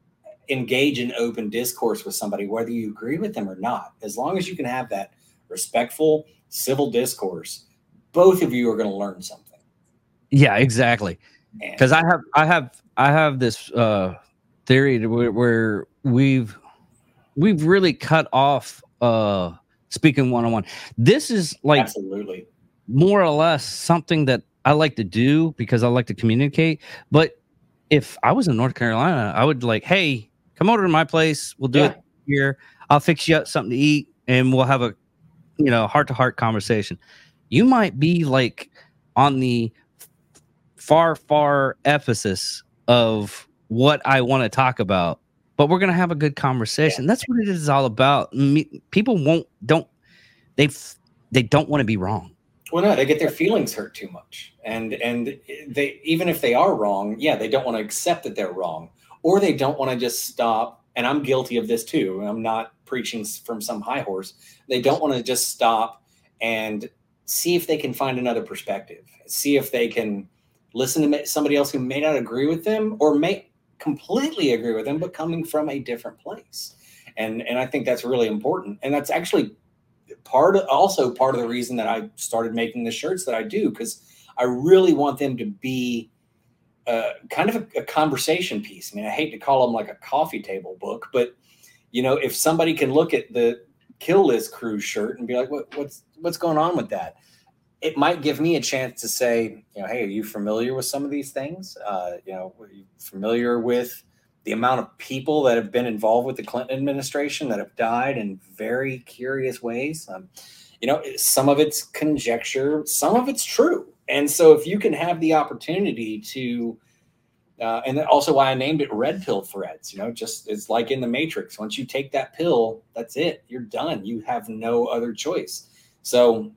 engage in open discourse with somebody, whether you agree with them or not, as long as you can have that respectful, civil discourse, both of you are going to learn something. Yeah, exactly. Because I have, I have, I have this uh, theory where, where we've we've really cut off uh, speaking one on one. This is like absolutely more or less something that I like to do because I like to communicate. But if I was in North Carolina, I would like, hey, come over to my place. We'll do yeah. it here. I'll fix you up something to eat and we'll have a, you know, heart to heart conversation. You might be like on the far, far ephesus of what I want to talk about, but we're going to have a good conversation. That's what it is all about. Me, people won't, don't, they, they don't want to be wrong. Well, no, they get their feelings hurt too much, and and they even if they are wrong, yeah, they don't want to accept that they're wrong or they don't want to just stop. And I'm guilty of this too. I'm not preaching from some high horse. They don't want to just stop and see if they can find another perspective, see if they can listen to somebody else who may not agree with them or may completely agree with them, but coming from a different place. And and I think that's really important. And that's actually part of also part of the reason that I started making the shirts that I do because I really want them to be uh, kind of a, a, conversation piece. I mean, I hate to call them like a coffee table book, but you know, if somebody can look at the Kill List Crew shirt and be like, what, what's what's going on with that? It might give me a chance to say, you know, hey, are you familiar with some of these things? Uh, you know, are you familiar with the amount of people that have been involved with the Clinton administration that have died in very curious ways? Um, you know, some of it's conjecture, some of it's true and so if you can have the opportunity to, uh, and also why I named it red pill threads, you know, just it's like in the matrix. Once you take that pill, that's it. You're done. You have no other choice. So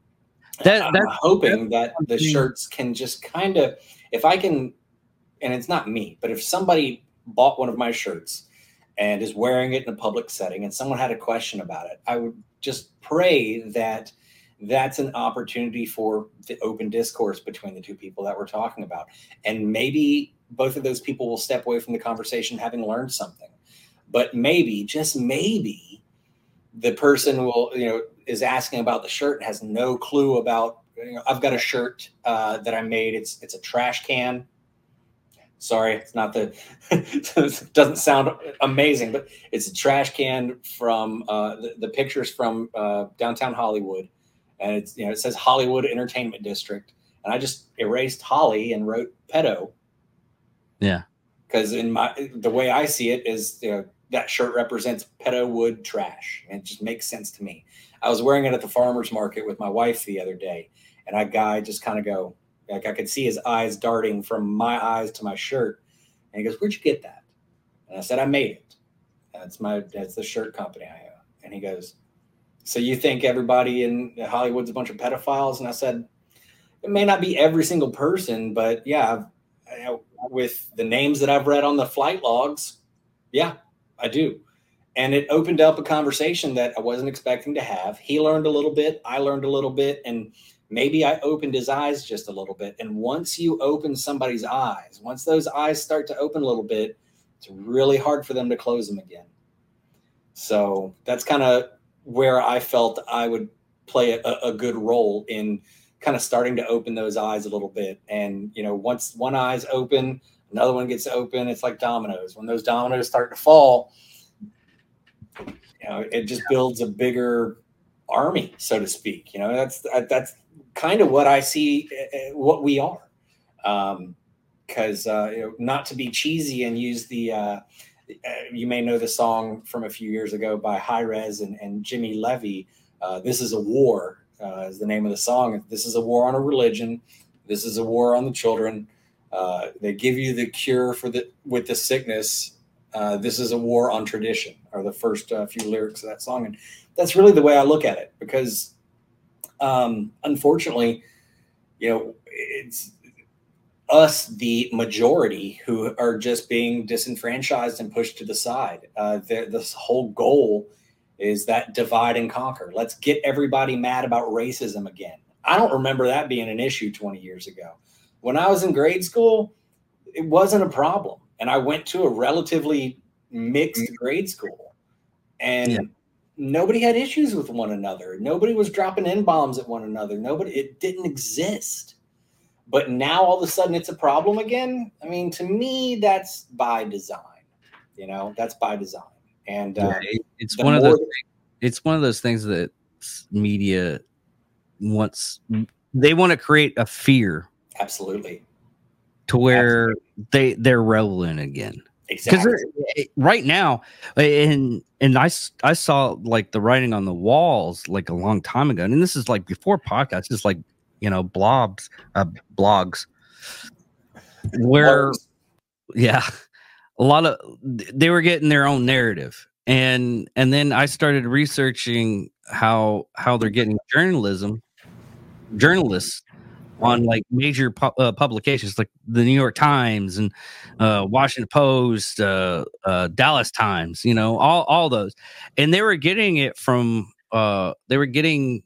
that, I'm hoping that the shirts can just kind of, if I can, and it's not me, but if somebody bought one of my shirts and is wearing it in a public setting and someone had a question about it, I would just pray that that's an opportunity for the open discourse between the two people that we're talking about. And maybe both of those people will step away from the conversation having learned something. But maybe, just maybe, the person will, you know, is asking about the shirt and has no clue about. You know, I've got a shirt uh, that I made. It's it's a trash can. Sorry, it's not the. it doesn't sound amazing, but it's a trash can from uh, the, the pictures from uh, downtown Hollywood and it's you know it says Hollywood Entertainment District, and I just erased Holly and wrote pedo. Yeah, because in my the way I see it is you know, that shirt represents pedo wood trash, and it just makes sense to me. I was wearing it at the farmers market with my wife the other day, and that guy just kind of go like I could see his eyes darting from my eyes to my shirt, and he goes, "Where'd you get that?" And I said, "I made it. That's my that's the shirt company I own." And he goes, so you think everybody in Hollywood's a bunch of pedophiles? And I said, it may not be every single person, but yeah, you know, with the names that I've read on the flight logs, yeah, I do. And it opened up a conversation that I wasn't expecting to have. He learned a little bit, I learned a little bit, and maybe I opened his eyes just a little bit. And once you open somebody's eyes, once those eyes start to open a little bit, it's really hard for them to close them again. So that's kind of where I felt I would play a, a, good role in kind of starting to open those eyes a little bit. And, you know, once one eye's open, another one gets open. It's like dominoes. When those dominoes start to fall, you know, it just builds a bigger army, so to speak. You know, that's that's kind of what I see, eh, eh, what we are. Um, because uh, you know, not to be cheesy and use the uh, uh, you may know the song from a few years ago by Hi-Rez and, and Jimmy Levy. Uh, this is a war uh, is the name of the song. This is a war on a religion. This is a war on the children. Uh, they give you the cure for the with the sickness. Uh, this is a war on tradition or the first uh, few lyrics of that song, and that's really the way I look at it because, um, unfortunately, you know, it's us, the majority, who are just being disenfranchised and pushed to the side. Uh, this whole goal is that divide and conquer. Let's get everybody mad about racism again. I don't remember that being an issue 20 years ago. When I was in grade school, it wasn't a problem. And I went to a relatively mixed mm. grade school. And yeah. nobody had issues with one another. Nobody was dropping N bombs at one another. Nobody, it didn't exist. But now all of a sudden it's a problem again. I mean, to me, that's by design. You know, that's by design. And uh, yeah, it's one of those. It's one of those things that media wants. They want to create a fear. Absolutely. To where Absolutely. they they're relevant again. Exactly. Because right now, and and I I saw like the writing on the walls like a long time ago, and this is like before podcasts, just like you know blobs, uh, blogs, where yeah, a lot of they were getting their own narrative and and then i started researching how how they're getting journalism journalists on like major pu- uh, publications like the new york times and uh, washington post uh, uh, dallas times you know all all those and they were getting it from uh, they were getting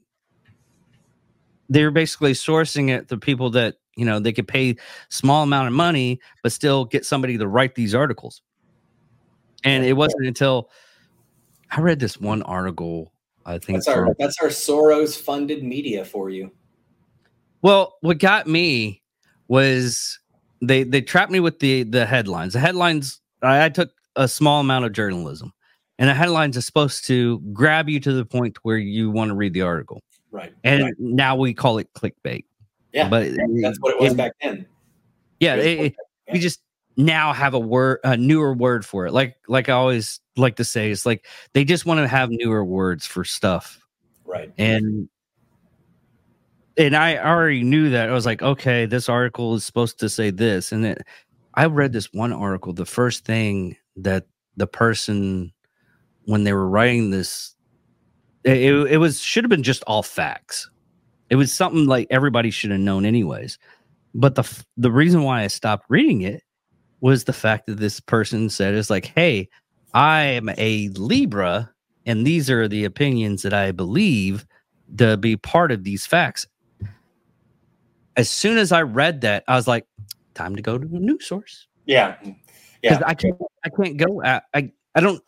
they were basically sourcing it to people that you know they could pay small amount of money but still get somebody to write these articles and it wasn't until I read this one article. I think that's our that's our Soros funded media for you. Well, what got me was they they trapped me with the the headlines. The headlines I, I took a small amount of journalism, and the headlines are supposed to grab you to the point where you want to read the article. Right. And right. now we call it clickbait. Yeah, but that's what it was it, back then. Yeah, it, it, yeah, we just now have a word a newer word for it like like i always like to say it's like they just want to have newer words for stuff right and and i already knew that. I was like okay this article is supposed to say this and it, i read this one article the first thing that the person when they were writing this it, it was should have been just all facts. It was something like everybody should have known anyways. But the the reason why i stopped reading it was the fact that this person said is like, hey, I am a Libra, and these are the opinions that I believe to be part of these facts. As soon as I read that, I was like, time to go to a news source. Yeah. Yeah. I can't I can't go I I don't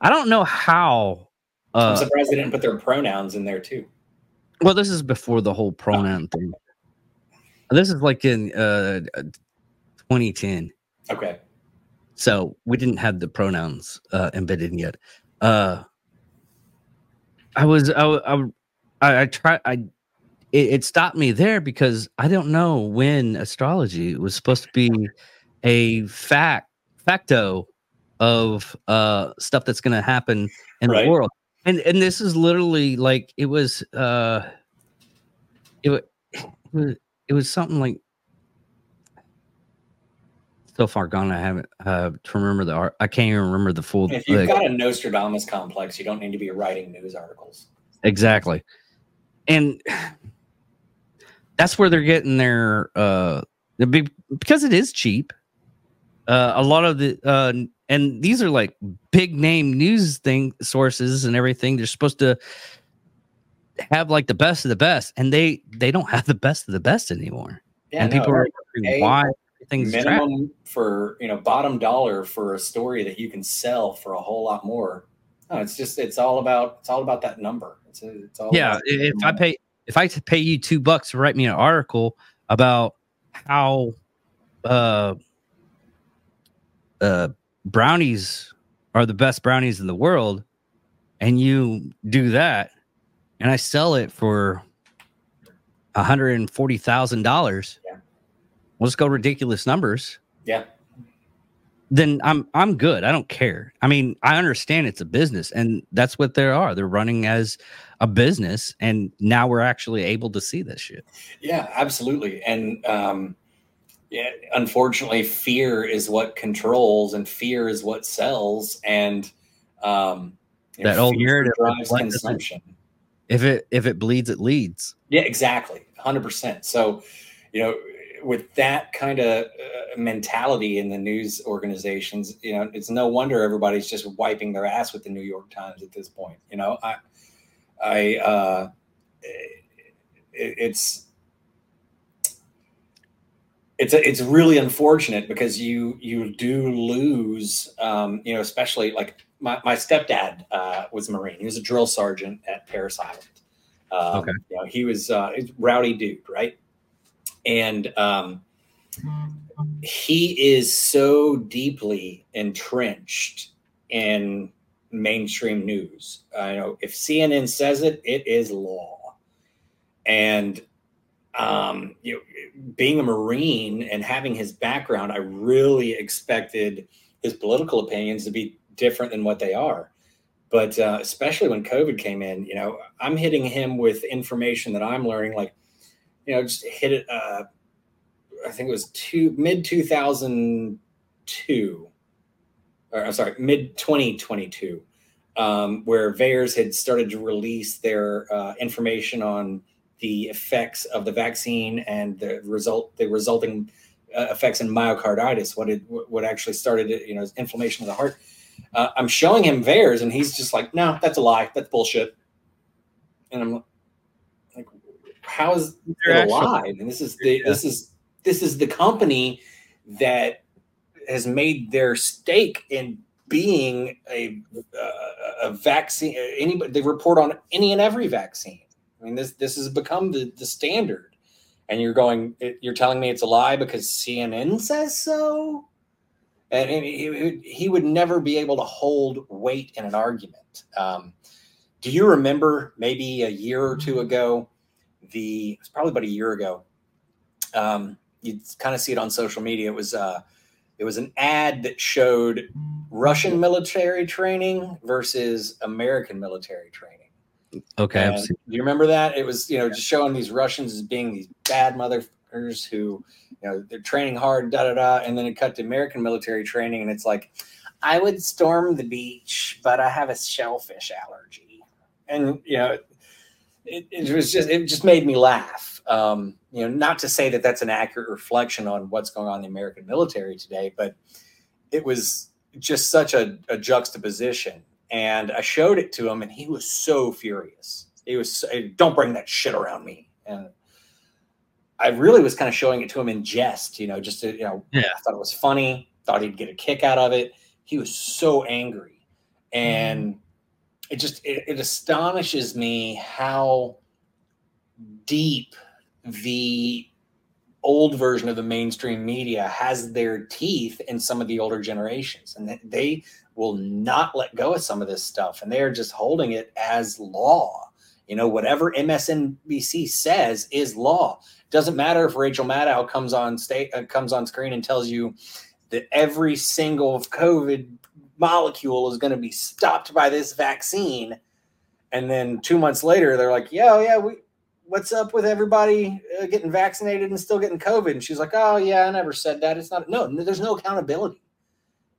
I don't know how uh, I'm surprised they didn't put their pronouns in there too. Well, this is before the whole pronoun oh. thing. This is like in uh 2010. Okay. So we didn't have the pronouns uh, embedded yet. Uh, I was I I I, I try I it, it, stopped me there because I don't know when astrology was supposed to be a fact facto of uh stuff that's going to happen in right. the world. And and this is literally like it was uh it, was it was something like so far gone. I haven't uh, to remember the art. I can't even remember the full. If you've got a Nostradamus complex, you don't need to be writing news articles. Exactly, and that's where they're getting their uh, because it is cheap. Uh, a lot of the uh, and these are like big name news thing sources and everything. They're supposed to have like the best of the best, and they they don't have the best of the best anymore. Yeah, and no, people are wondering why things minimum for you know bottom dollar for a story that you can sell for a whole lot more. No, it's just it's all about it's all about that number. It's, it's all yeah. If I pay if I pay you two bucks to write me an article about how uh uh brownies are the best brownies in the world, and you do that, and I sell it for hundred and forty thousand dollars let's go ridiculous numbers. Yeah. Then I'm I'm good. I don't care. I mean, I understand it's a business and that's what they are. They're running as a business and now we're actually able to see this shit. Yeah, absolutely. And um yeah, unfortunately fear is what controls and fear is what sells and Um, That old fear narrative drives consumption. If it if it bleeds, it leads. Yeah, exactly, hundred percent. So, you know, with that kind of uh, mentality in the news organizations, you know, it's no wonder everybody's just wiping their ass with the New York Times at this point. You know, I, I, uh, it, it's. It's, a, it's really unfortunate because you you do lose um, you know especially like my, my stepdad uh, was a marine he was a drill sergeant at Parris Island um, Okay. you know he was uh, rowdy dude right and um, he is so deeply entrenched in mainstream news. I know if CNN says it, it is law. And um, you know, being a Marine and having his background, I really expected his political opinions to be different than what they are. But uh, especially when COVID came in, you know, I'm hitting him with information that I'm learning, like, you know, just hit it. Uh, I think it was two mid 2002, or I'm sorry, mid 2022, um, where VAERS had started to release their uh, information on the effects of the vaccine and the result, the resulting uh, effects in myocarditis. What it what actually started, you know, is inflammation of the heart. Uh, I'm showing him VAERS, and he's just like, "No, that's a lie. That's bullshit." And I'm like, "How is it actually- alive?" And this is the Yeah. this is this is the company that has made their stake in being a uh, a vaccine. Anybody they report on any and every vaccine. I mean, this this has become the the standard. And you're going, you're telling me it's a lie because CNN says so. And, and he, he would never be able to hold weight in an argument. Um, do you remember maybe a year or two ago? The it's probably about a year ago. Um, you kind of see it on social media. It was uh, it was an ad that showed Russian military training versus American military training. Okay. And do you remember that? It was, you know, just showing these Russians as being these bad motherfuckers who, you know, they're training hard, da da da. And then it cut to American military training, and it's like, I would storm the beach, but I have a shellfish allergy. And, you know, it, it was just, it just made me laugh. Um, you know, not to say that that's an accurate reflection on what's going on in the American military today, but it was just such a, a juxtaposition and I showed it to him, and he was so furious. He was, "Don't bring that shit around me." And I really was kind of showing it to him in jest, you know, just to, you know, Yeah. I thought it was funny, thought he'd get a kick out of it. He was so angry, and mm-hmm. it just it, it astonishes me how deep the old version of the mainstream media has their teeth in some of the older generations and they will not let go of some of this stuff and they are just holding it as law. You know whatever msnbc says is law. Doesn't matter if rachel maddow comes on state uh, comes on screen and tells you that every single covid molecule is going to be stopped by this vaccine and then two months later they're like yeah yeah we what's up with everybody uh, getting vaccinated and still getting COVID? And she's like, oh, yeah, I never said that. It's not, no, there's no accountability.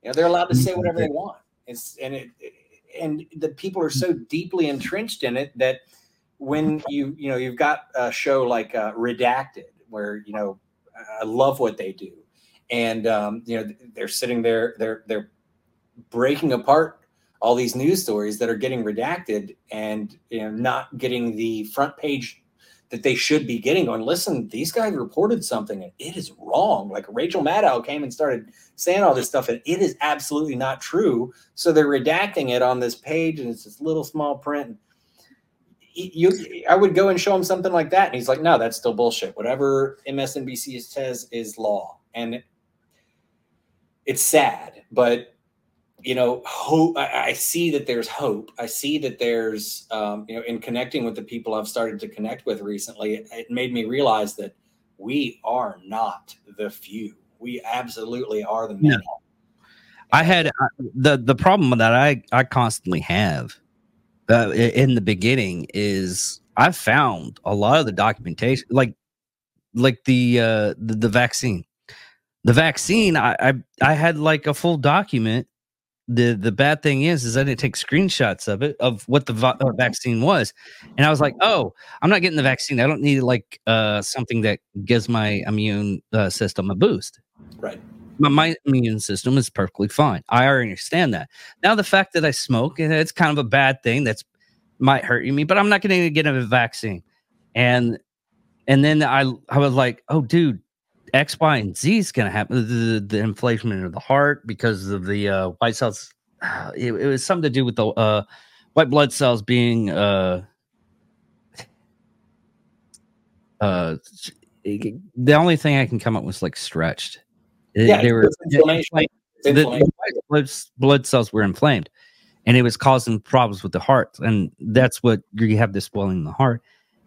You know, they're allowed to say whatever they want. It's, and it, and the people are so deeply entrenched in it that when you, you know, you've got a show like uh, Redacted, where, you know, I love what they do. And, um, you know, they're sitting there, they're, they're breaking apart all these news stories that are getting redacted and, you know, not getting the front page that they should be getting going listen these guys reported something and it is wrong. Like rachel maddow came and started saying all this stuff and it is absolutely not true. So they're redacting it on this page and it's this little small print. You i would go and show him something like that. And he's like no that's still bullshit. Whatever msnbc says is law. And it's sad but you know hope I, I see that there's hope. I see that there's um, you know in connecting with the people i've started to connect with recently it, it made me realize that we are not the few. We absolutely are the many. I had uh, the the problem that I I constantly have uh, in the beginning is I found a lot of the documentation like like the uh the, the vaccine. The vaccine I, I I had like a full document the the bad thing is is I didn't take screenshots of it of what the va- uh, vaccine was, and I was like, oh, I'm not getting the vaccine. I don't need like uh something that gives my immune uh, system a boost. Right. My, my immune system is perfectly fine. I already understand that. Now the fact that I smoke, and it's kind of a bad thing that's might hurt me, but I'm not going to get a vaccine. And and then I I was like, oh, dude, X, Y, and Z is going to happen. The, the, inflation of the heart because of the uh, white cells. It, it, was something to do with the uh, white blood cells being. Uh, uh, the only thing I can come up with was like stretched. Yeah, they were inflammation. The, the blood, blood cells were inflamed, and it was causing problems with the heart, and that's what you have this swelling in the heart.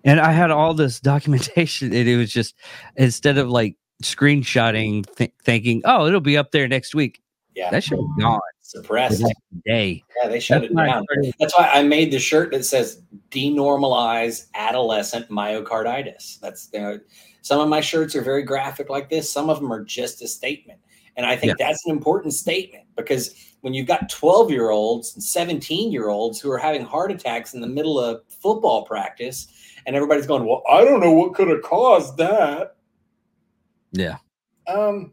And I had all this documentation, and it was just instead of like screenshotting, th- thinking, "Oh, it'll be up there next week." Yeah, that should be gone. Suppressed day. Yeah, they shut That's it down. That's why I made the shirt that says "Denormalize Adolescent Myocarditis." That's you know, some of my shirts are very graphic like this. Some of them are just a statement, and I think yeah. that's an important statement because when you've got twelve year olds and seventeen year olds who are having heart attacks in the middle of football practice, and everybody's going, "Well, I don't know what could have caused that." Yeah. Um,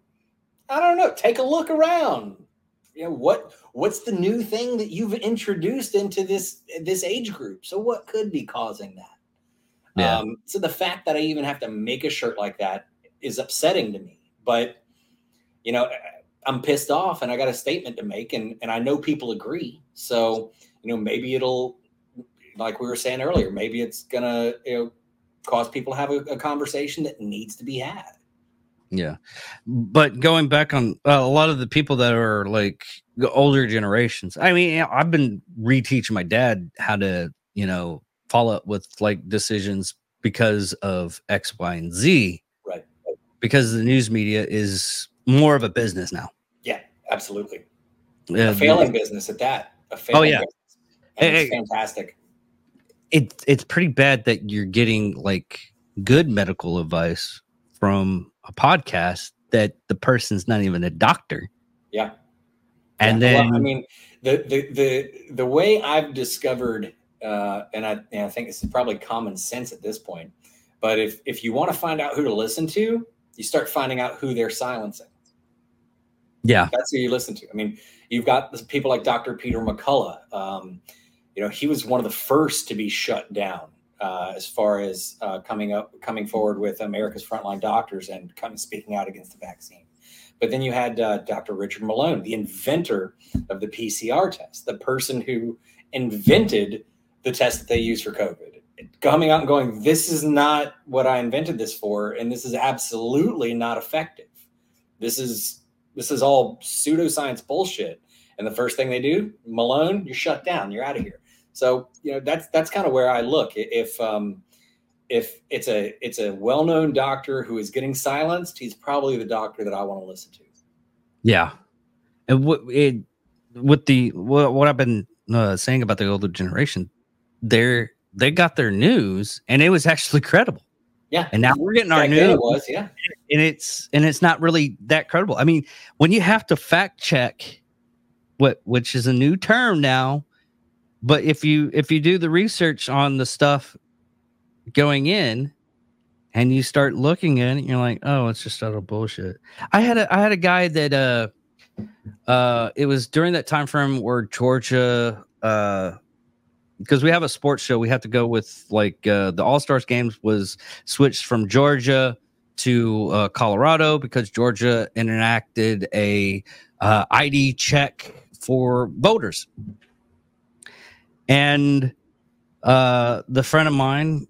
I don't know. Take a look around. You know what? What's the new thing that you've introduced into this this age group? So what could be causing that? Yeah. Um, so the fact that I even have to make a shirt like that is upsetting to me. But you know, I'm pissed off, and I got a statement to make, and and I know people agree. So you know, maybe it'll, like we were saying earlier, maybe it's gonna you know cause people to have a, a conversation that needs to be had. Yeah. But going back on uh, a lot of the people that are like the older generations, I mean, I've been reteaching my dad how to, you know, follow up with like decisions because of X, Y, and Z. Right. Because the news media is more of a business now. Yeah, absolutely. Uh, a failing business at that. A failing oh, yeah. Hey, it's fantastic. It, it's pretty bad that you're getting like good medical advice from a podcast that the person's not even a doctor. Yeah. And yeah, then well, I mean the the the the way I've discovered uh, and I and I think this is probably common sense at this point, but if if you want to find out who to listen to, you start finding out who they're silencing. Yeah. That's who you listen to. I mean, you've got people like Dr. Peter McCullough. Um, you know, he was one of the first to be shut down uh, as far as uh, coming up, coming forward with America's frontline doctors and coming speaking out against the vaccine. But then you had uh, Dr. Richard Malone, the inventor of the PCR test, the person who invented the test that they use for COVID, coming out and going, "This is not what I invented this for, and this is absolutely not effective. This is this is all pseudoscience bullshit." And the first thing they do, Malone, you're shut down. You're out of here. So you know that's that's kind of where I look. If um, if it's a it's a well known doctor who is getting silenced, he's probably the doctor that I want to listen to. Yeah, and what it with the what, what I've been uh, saying about the older generation, they're they got their news and it was actually credible. Yeah. And now we're getting our news. was, yeah. And it's and it's not really that credible. I mean, when you have to fact check what which is a new term now, but if you if you do the research on the stuff going in and you start looking at it, you're like, oh, it's just utter bullshit. I had a I had a guy that uh uh it was during that time frame where Georgia uh because we have a sports show, we have to go with like uh, the All Stars games was switched from Georgia to uh, Colorado because Georgia enacted a uh, ID check for voters. And uh, the friend of mine,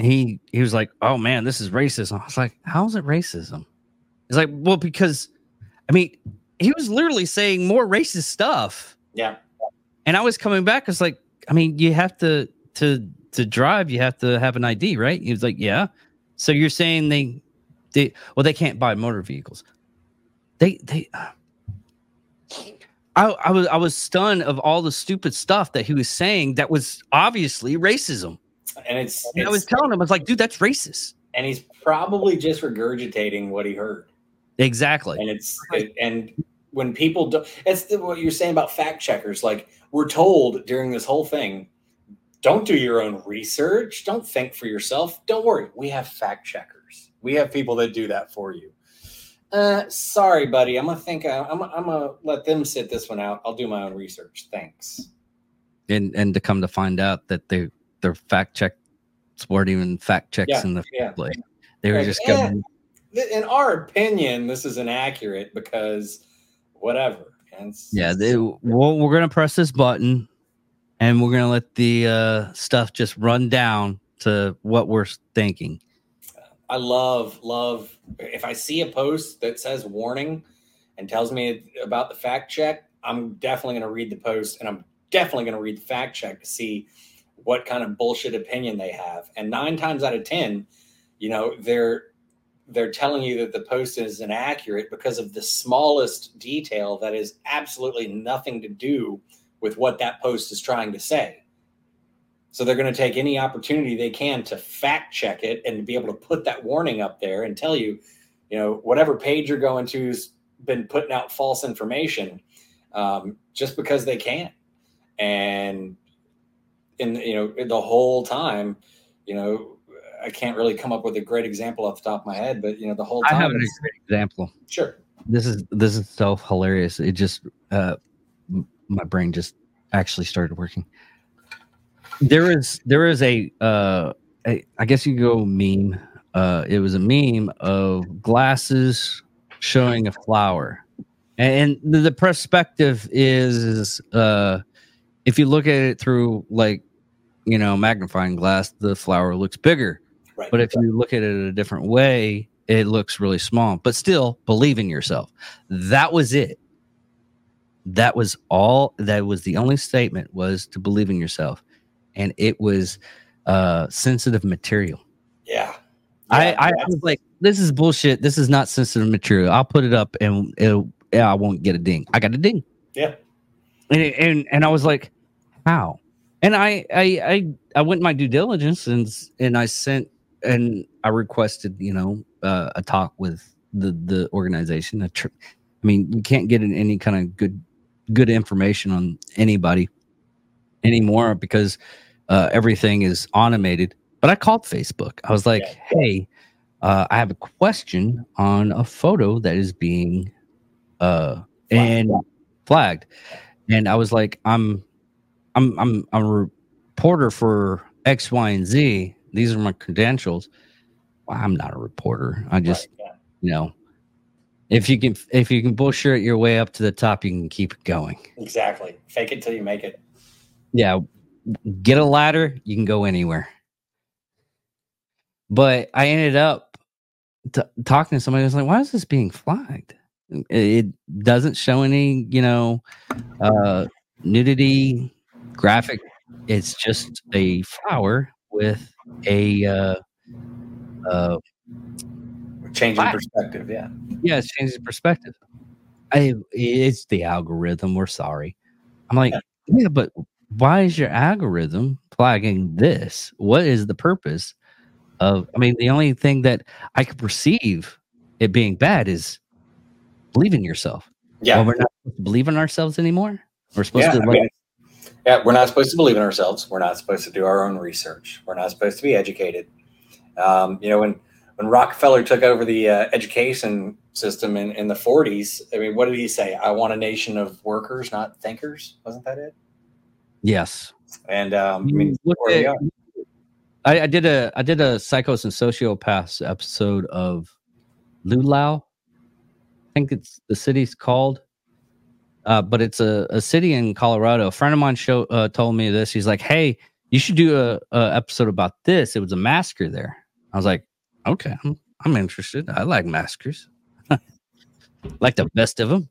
he he was like, "Oh man, this is racism." I was like, "How is it racism?" He's like, "Well, because I mean, he was literally saying more racist stuff." Yeah. And I was coming back. It's like, I mean, you have to to to drive, you have to have an ID, right? He was like, "Yeah." So you're saying they they well, they can't buy motor vehicles. They they. Uh, I, I was I was stunned of all the stupid stuff that he was saying that was obviously racism. And it's, and it's I was telling him, I was like, dude, that's racist. And he's probably just regurgitating what he heard. Exactly. And it's it, and when people do, it's the, what you're saying about fact checkers. Like we're told during this whole thing, don't do your own research. Don't think for yourself. Don't worry. We have fact checkers. We have people that do that for you. Uh, sorry, buddy. I'm gonna think. Uh, I'm, I'm gonna let them sit this one out. I'll do my own research. Thanks. And and to come to find out that they their fact checks weren't even fact checks Yeah, in the yeah. place. They were Like, just going. in our opinion, this is inaccurate because whatever. It's- Yeah, they, well, we're gonna press this button, and we're gonna let the uh, stuff just run down to what we're thinking. I love, love. If I see a post that says warning and tells me about the fact check, I'm definitely going to read the post and I'm definitely going to read the fact check to see what kind of bullshit opinion they have. And nine times out of 10, you know, they're, they're telling you that the post is inaccurate because of the smallest detail that is absolutely nothing to do with what that post is trying to say. So they're going to take any opportunity they can to fact check it and be able to put that warning up there and tell you, you know, whatever page you're going to's been putting out false information um, just because they can. And in you know the whole time, you know, I can't really come up with a great example off the top of my head, but you know, the whole time. I have a it's- great example. sure, This is this is so hilarious. It just uh, my brain just actually started working. There is there is a uh, a, I guess you could go meme. Uh, it was a meme of glasses showing a flower, and the, the perspective is, is uh, if you look at it through like you know magnifying glass, the flower looks bigger. right. But if you look at it a different way, it looks really small. But still, believe in yourself. That was it. That was all. That was the only statement was to believe in yourself, and it was uh, sensitive material. yeah, I, Yeah, I that's- was like, this is bullshit. This is not sensitive material. I'll put it up, and I won't get a ding. I got a ding. yeah, and it- and and I was like, how? And I I I I went my due diligence and and I sent and I requested you know uh, a talk with the the organization. Tr- I mean, you can't get in any kind of good good information on anybody anymore because uh, everything is automated. But I called Facebook. I was like, Yeah. hey. Uh, I have a question on a photo that is being uh and flagged and i was like i'm i'm i'm, I'm a reporter for x y and z these are my credentials well, i'm not a reporter i just right, yeah. you know if you can if you can bullshit your way up to the top you can keep it going exactly. Fake it till you make it. yeah get a ladder you can go anywhere but i ended up t- talking to somebody who was like why is this being flagged it, doesn't show any you know uh nudity graphic it's just a flower with a uh uh Changing perspective. Yeah. yeah it's changing perspective i it's the algorithm we're sorry i'm like Yeah. yeah but why is your algorithm flagging this what is the purpose of i mean the only thing that i could perceive it being bad is believe in yourself Yeah. well, we're not supposed to believe in ourselves anymore we're supposed yeah, to I mean, yeah, we're not supposed to believe in ourselves. We're not supposed to do our own research. We're not supposed to be educated. Um, you know, when when Rockefeller took over the uh, education system in, in the 40s, I mean, what did he say? I want a nation of workers, not thinkers. Wasn't that it? Yes And um, I mean, at- I, I did a I did a psychos and sociopaths episode of Ludlow. I think it's the city's called. Uh, but it's a, a city in Colorado. A friend of mine show uh, told me this. He's like, "Hey, you should do a, a episode about this." It was a masker there. I was like, "Okay, I'm I'm interested. I like maskers. like the best of them."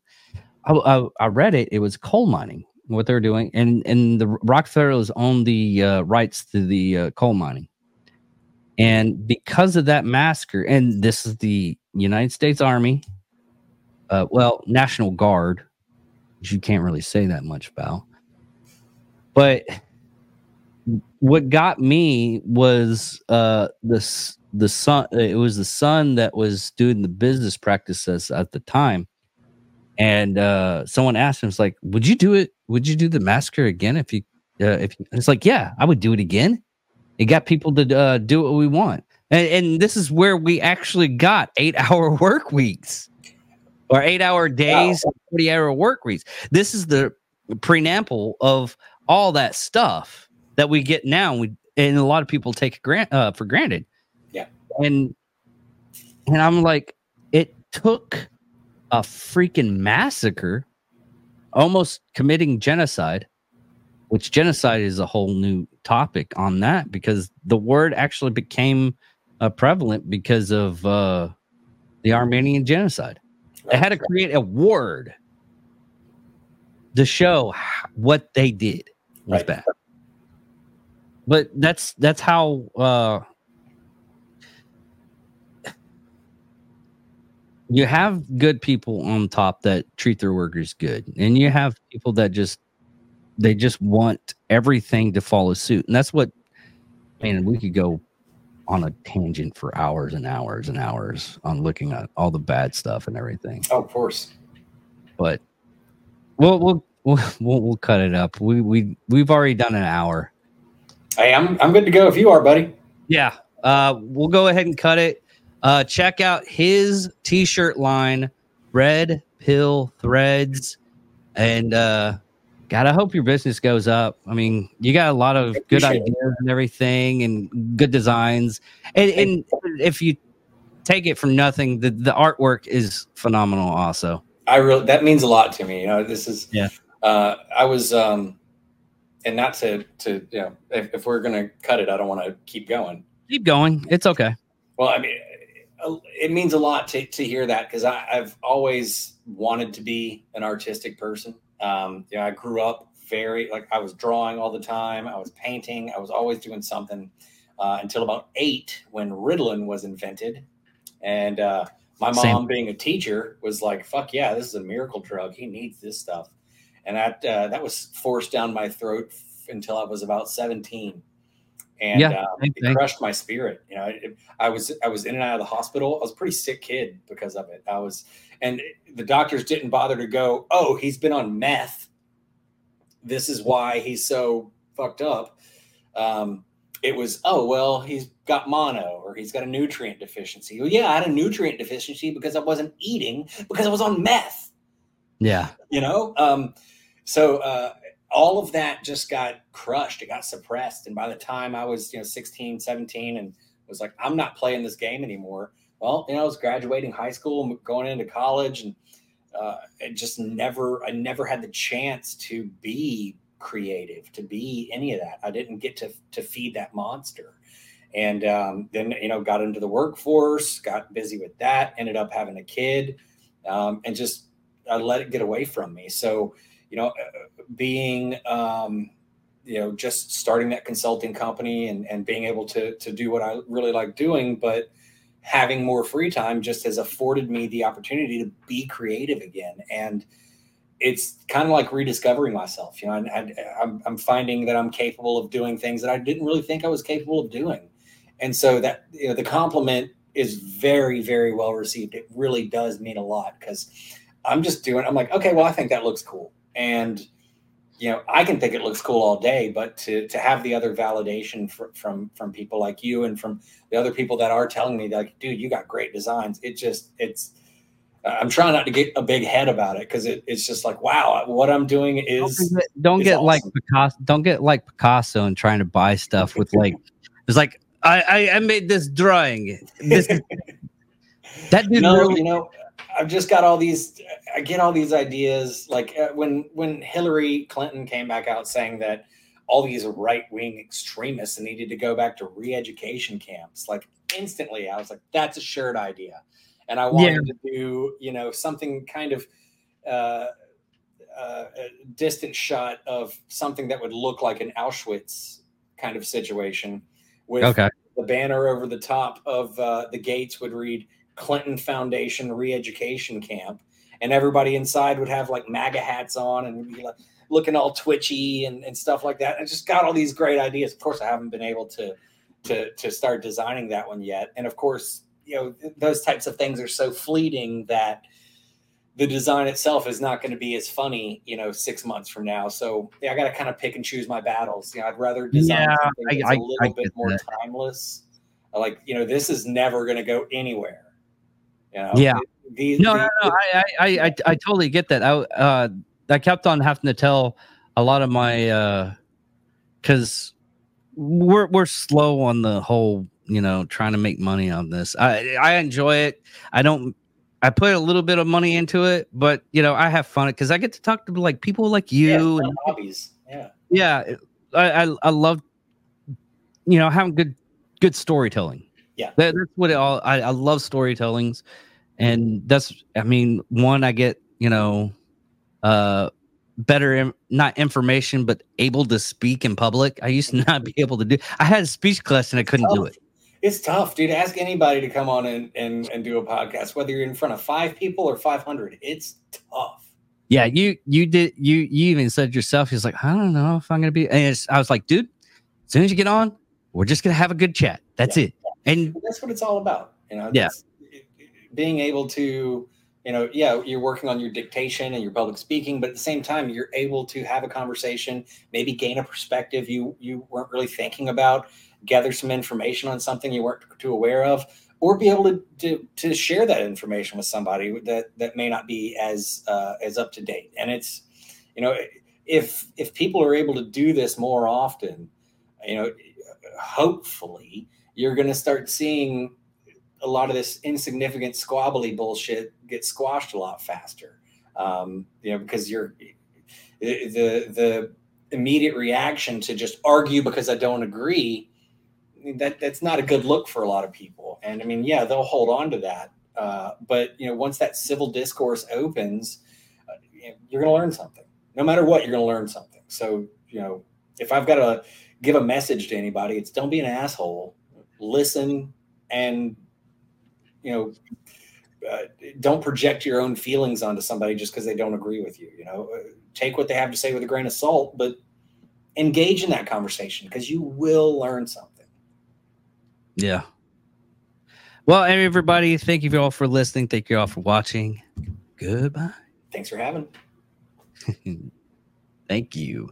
I, I, I read it. It was coal mining what they're doing, and and the Rockefellers own the uh, rights to the uh, coal mining, and because of that massacre, and this is the United States Army, uh, well, National Guard, which you can't really say that much about, but what got me was uh this the son it was the son that was doing the business practices at the time and uh, someone asked him, "It's like, would you do it? Would you do the massacre again if you uh, if you, it's like, yeah, I would do it again. It got people to uh, do what we want, and, and this is where we actually got eight hour work weeks or eight hour days, wow. forty hour work weeks. This is the preamble of all that stuff that we get now. And we and a lot of people take it grant uh, for granted. Yeah, and and I'm like, it took a freaking massacre, almost committing genocide, which genocide is a whole new topic on that because the word actually became uh, prevalent because of uh, the Armenian genocide. They had to create a word to show what they did was right. bad. But that's that's how uh, you have good people on top that treat their workers good, and you have people that just they just want everything to follow suit, and that's what. Man, we could go on a tangent for hours and hours and hours on looking at all the bad stuff and everything. Oh, of course. But we'll we'll we'll we'll, we'll cut it up. We we we've already done an hour. Hey, I'm I'm good to go if you are, buddy. Yeah. Uh, we'll go ahead and cut it. Uh, check out his t-shirt line, Red Pill Threads, and uh, God, I hope your business goes up. I mean, you got a lot of good ideas it. and everything, and good designs. And, and if you take it from nothing, the, the artwork is phenomenal. Also, I really that means a lot to me. You know, this is yeah. Uh, I was um, and not to to you know if, if we're gonna cut it, I don't want to keep going. Keep going. It's okay. Well, I mean, it means a lot to, to hear that because I've always wanted to be an artistic person. Um, you know, I grew up very like I was drawing all the time. I was painting. I was always doing something uh, until about eight when Ritalin was invented, and uh, my mom, Same. being a teacher, was like, "Fuck yeah, this is a miracle drug. He needs this stuff," and that uh, that was forced down my throat until I was about seventeen and yeah, um, it crushed my spirit. You know, it, I was I was in and out of the hospital. I was a pretty sick kid because of it. I was, and the doctors didn't bother to go. Oh, he's been on meth. This is why he's so fucked up. Um, it was oh well, he's got mono or he's got a nutrient deficiency. Well, yeah, I had a nutrient deficiency because I wasn't eating because I was on meth. Yeah, you know. Um, so uh, all of that just got crushed. It got suppressed. And by the time I was, you know, 16, 17 and was like, I'm not playing this game anymore. Well, you know, I was graduating high school, going into college and uh, it just never, I never had the chance to be creative, to be any of that. I didn't get to, to feed that monster. And um, then, you know, got into the workforce, got busy with that, ended up having a kid um, and just I let it get away from me. So, you know, uh, being, um, you know, just starting that consulting company and, and being able to, to do what I really like doing, but having more free time just has afforded me the opportunity to be creative again. And it's kind of like rediscovering myself, you know, and, and I'm, I'm finding that I'm capable of doing things that I didn't really think I was capable of doing. And so that, you know, the compliment is very, very well received. It really does mean a lot because I'm just doing, I'm like, okay, well, I think that looks cool and you know i can think it looks cool all day but to to have the other validation for, from from people like you and from the other people that are telling me like dude you got great designs. It just it's i'm trying not to get a big head about it because it, it's just like wow what i'm doing is don't get, don't is get awesome. like picasso don't get like picasso and trying to buy stuff with like it's like i i, I made this drawing. This that dude no, really, you know I've just got all these. I get all these ideas. Like uh, when when Hillary Clinton came back out saying that all these right wing extremists needed to go back to re education camps. Like instantly, I was like, "That's a shirt idea," and I wanted yeah. to do you know something kind of. Uh, uh, a distant shot of something that would look like an Auschwitz kind of situation with okay. the banner over the top of uh, the gates would read Clinton Foundation re-education camp, and everybody inside would have like MAGA hats on and be like looking all twitchy and, and stuff like that. I just got all these great ideas. Of course, I haven't been able to to to start designing that one yet. And of course, you know those types of things are so fleeting that the design itself is not going to be as funny, you know, six months from now. So yeah, I got to kind of pick and choose my battles. You know, I'd rather design Yeah, something I- that's I- a little I bit more that. timeless. Like you know, this is never going to go anywhere. You know, Yeah. These, No, the- no, no. I, I, I, I, totally get that. I, uh, I kept on having to tell a lot of my, uh, because we're we're slow on the whole, you know, trying to make money on this. I I enjoy it. I don't. I put a little bit of money into it, but you know, I have fun because I get to talk to like people like you yeah, and hobbies. Yeah. yeah I, I i love you know having good good storytelling Yeah. that, that's what it all I, I love storytellings and that's i mean one i get you know uh better not information but able to speak in public i used to not be able to do i had a speech class and i couldn't do it It's tough, dude. Ask anybody to come on and, and, and do a podcast, whether you're in front of five people or 500. It's tough. yeah you you did you you even said yourself he's like i don't know if i'm gonna be and it's, i was like dude as soon as you get on we're just gonna have a good chat that's it and That's what it's all about. You know, Yeah. Being able to, you know, yeah, you're working on your dictation and your public speaking, but at the same time, you're able to have a conversation, maybe gain a perspective you you weren't really thinking about, gather some information on something you weren't too aware of, or be able to to, to share that information with somebody that that may not be as uh, as up to date. And it's, you know, if if people are able to do this more often, you know, hopefully you're going to start seeing a lot of this insignificant squabbly bullshit get squashed a lot faster. Um, you know, because you're the the immediate reaction to just argue because I don't agree. That that's not a good look for a lot of people. And I mean, yeah, they'll hold on to that. Uh, but you know, once that civil discourse opens, uh, you're going to learn something. No matter what, you're going to learn something. So you know, if I've got to give a message to anybody, it's don't be an asshole. Listen and you know uh, don't project your own feelings onto somebody just because they don't agree with you you know Uh, take what they have to say with a grain of salt but engage in that conversation because you will learn something Yeah. Well, everybody, thank you all for listening. Thank you all for watching. Goodbye. thanks for having Thank you.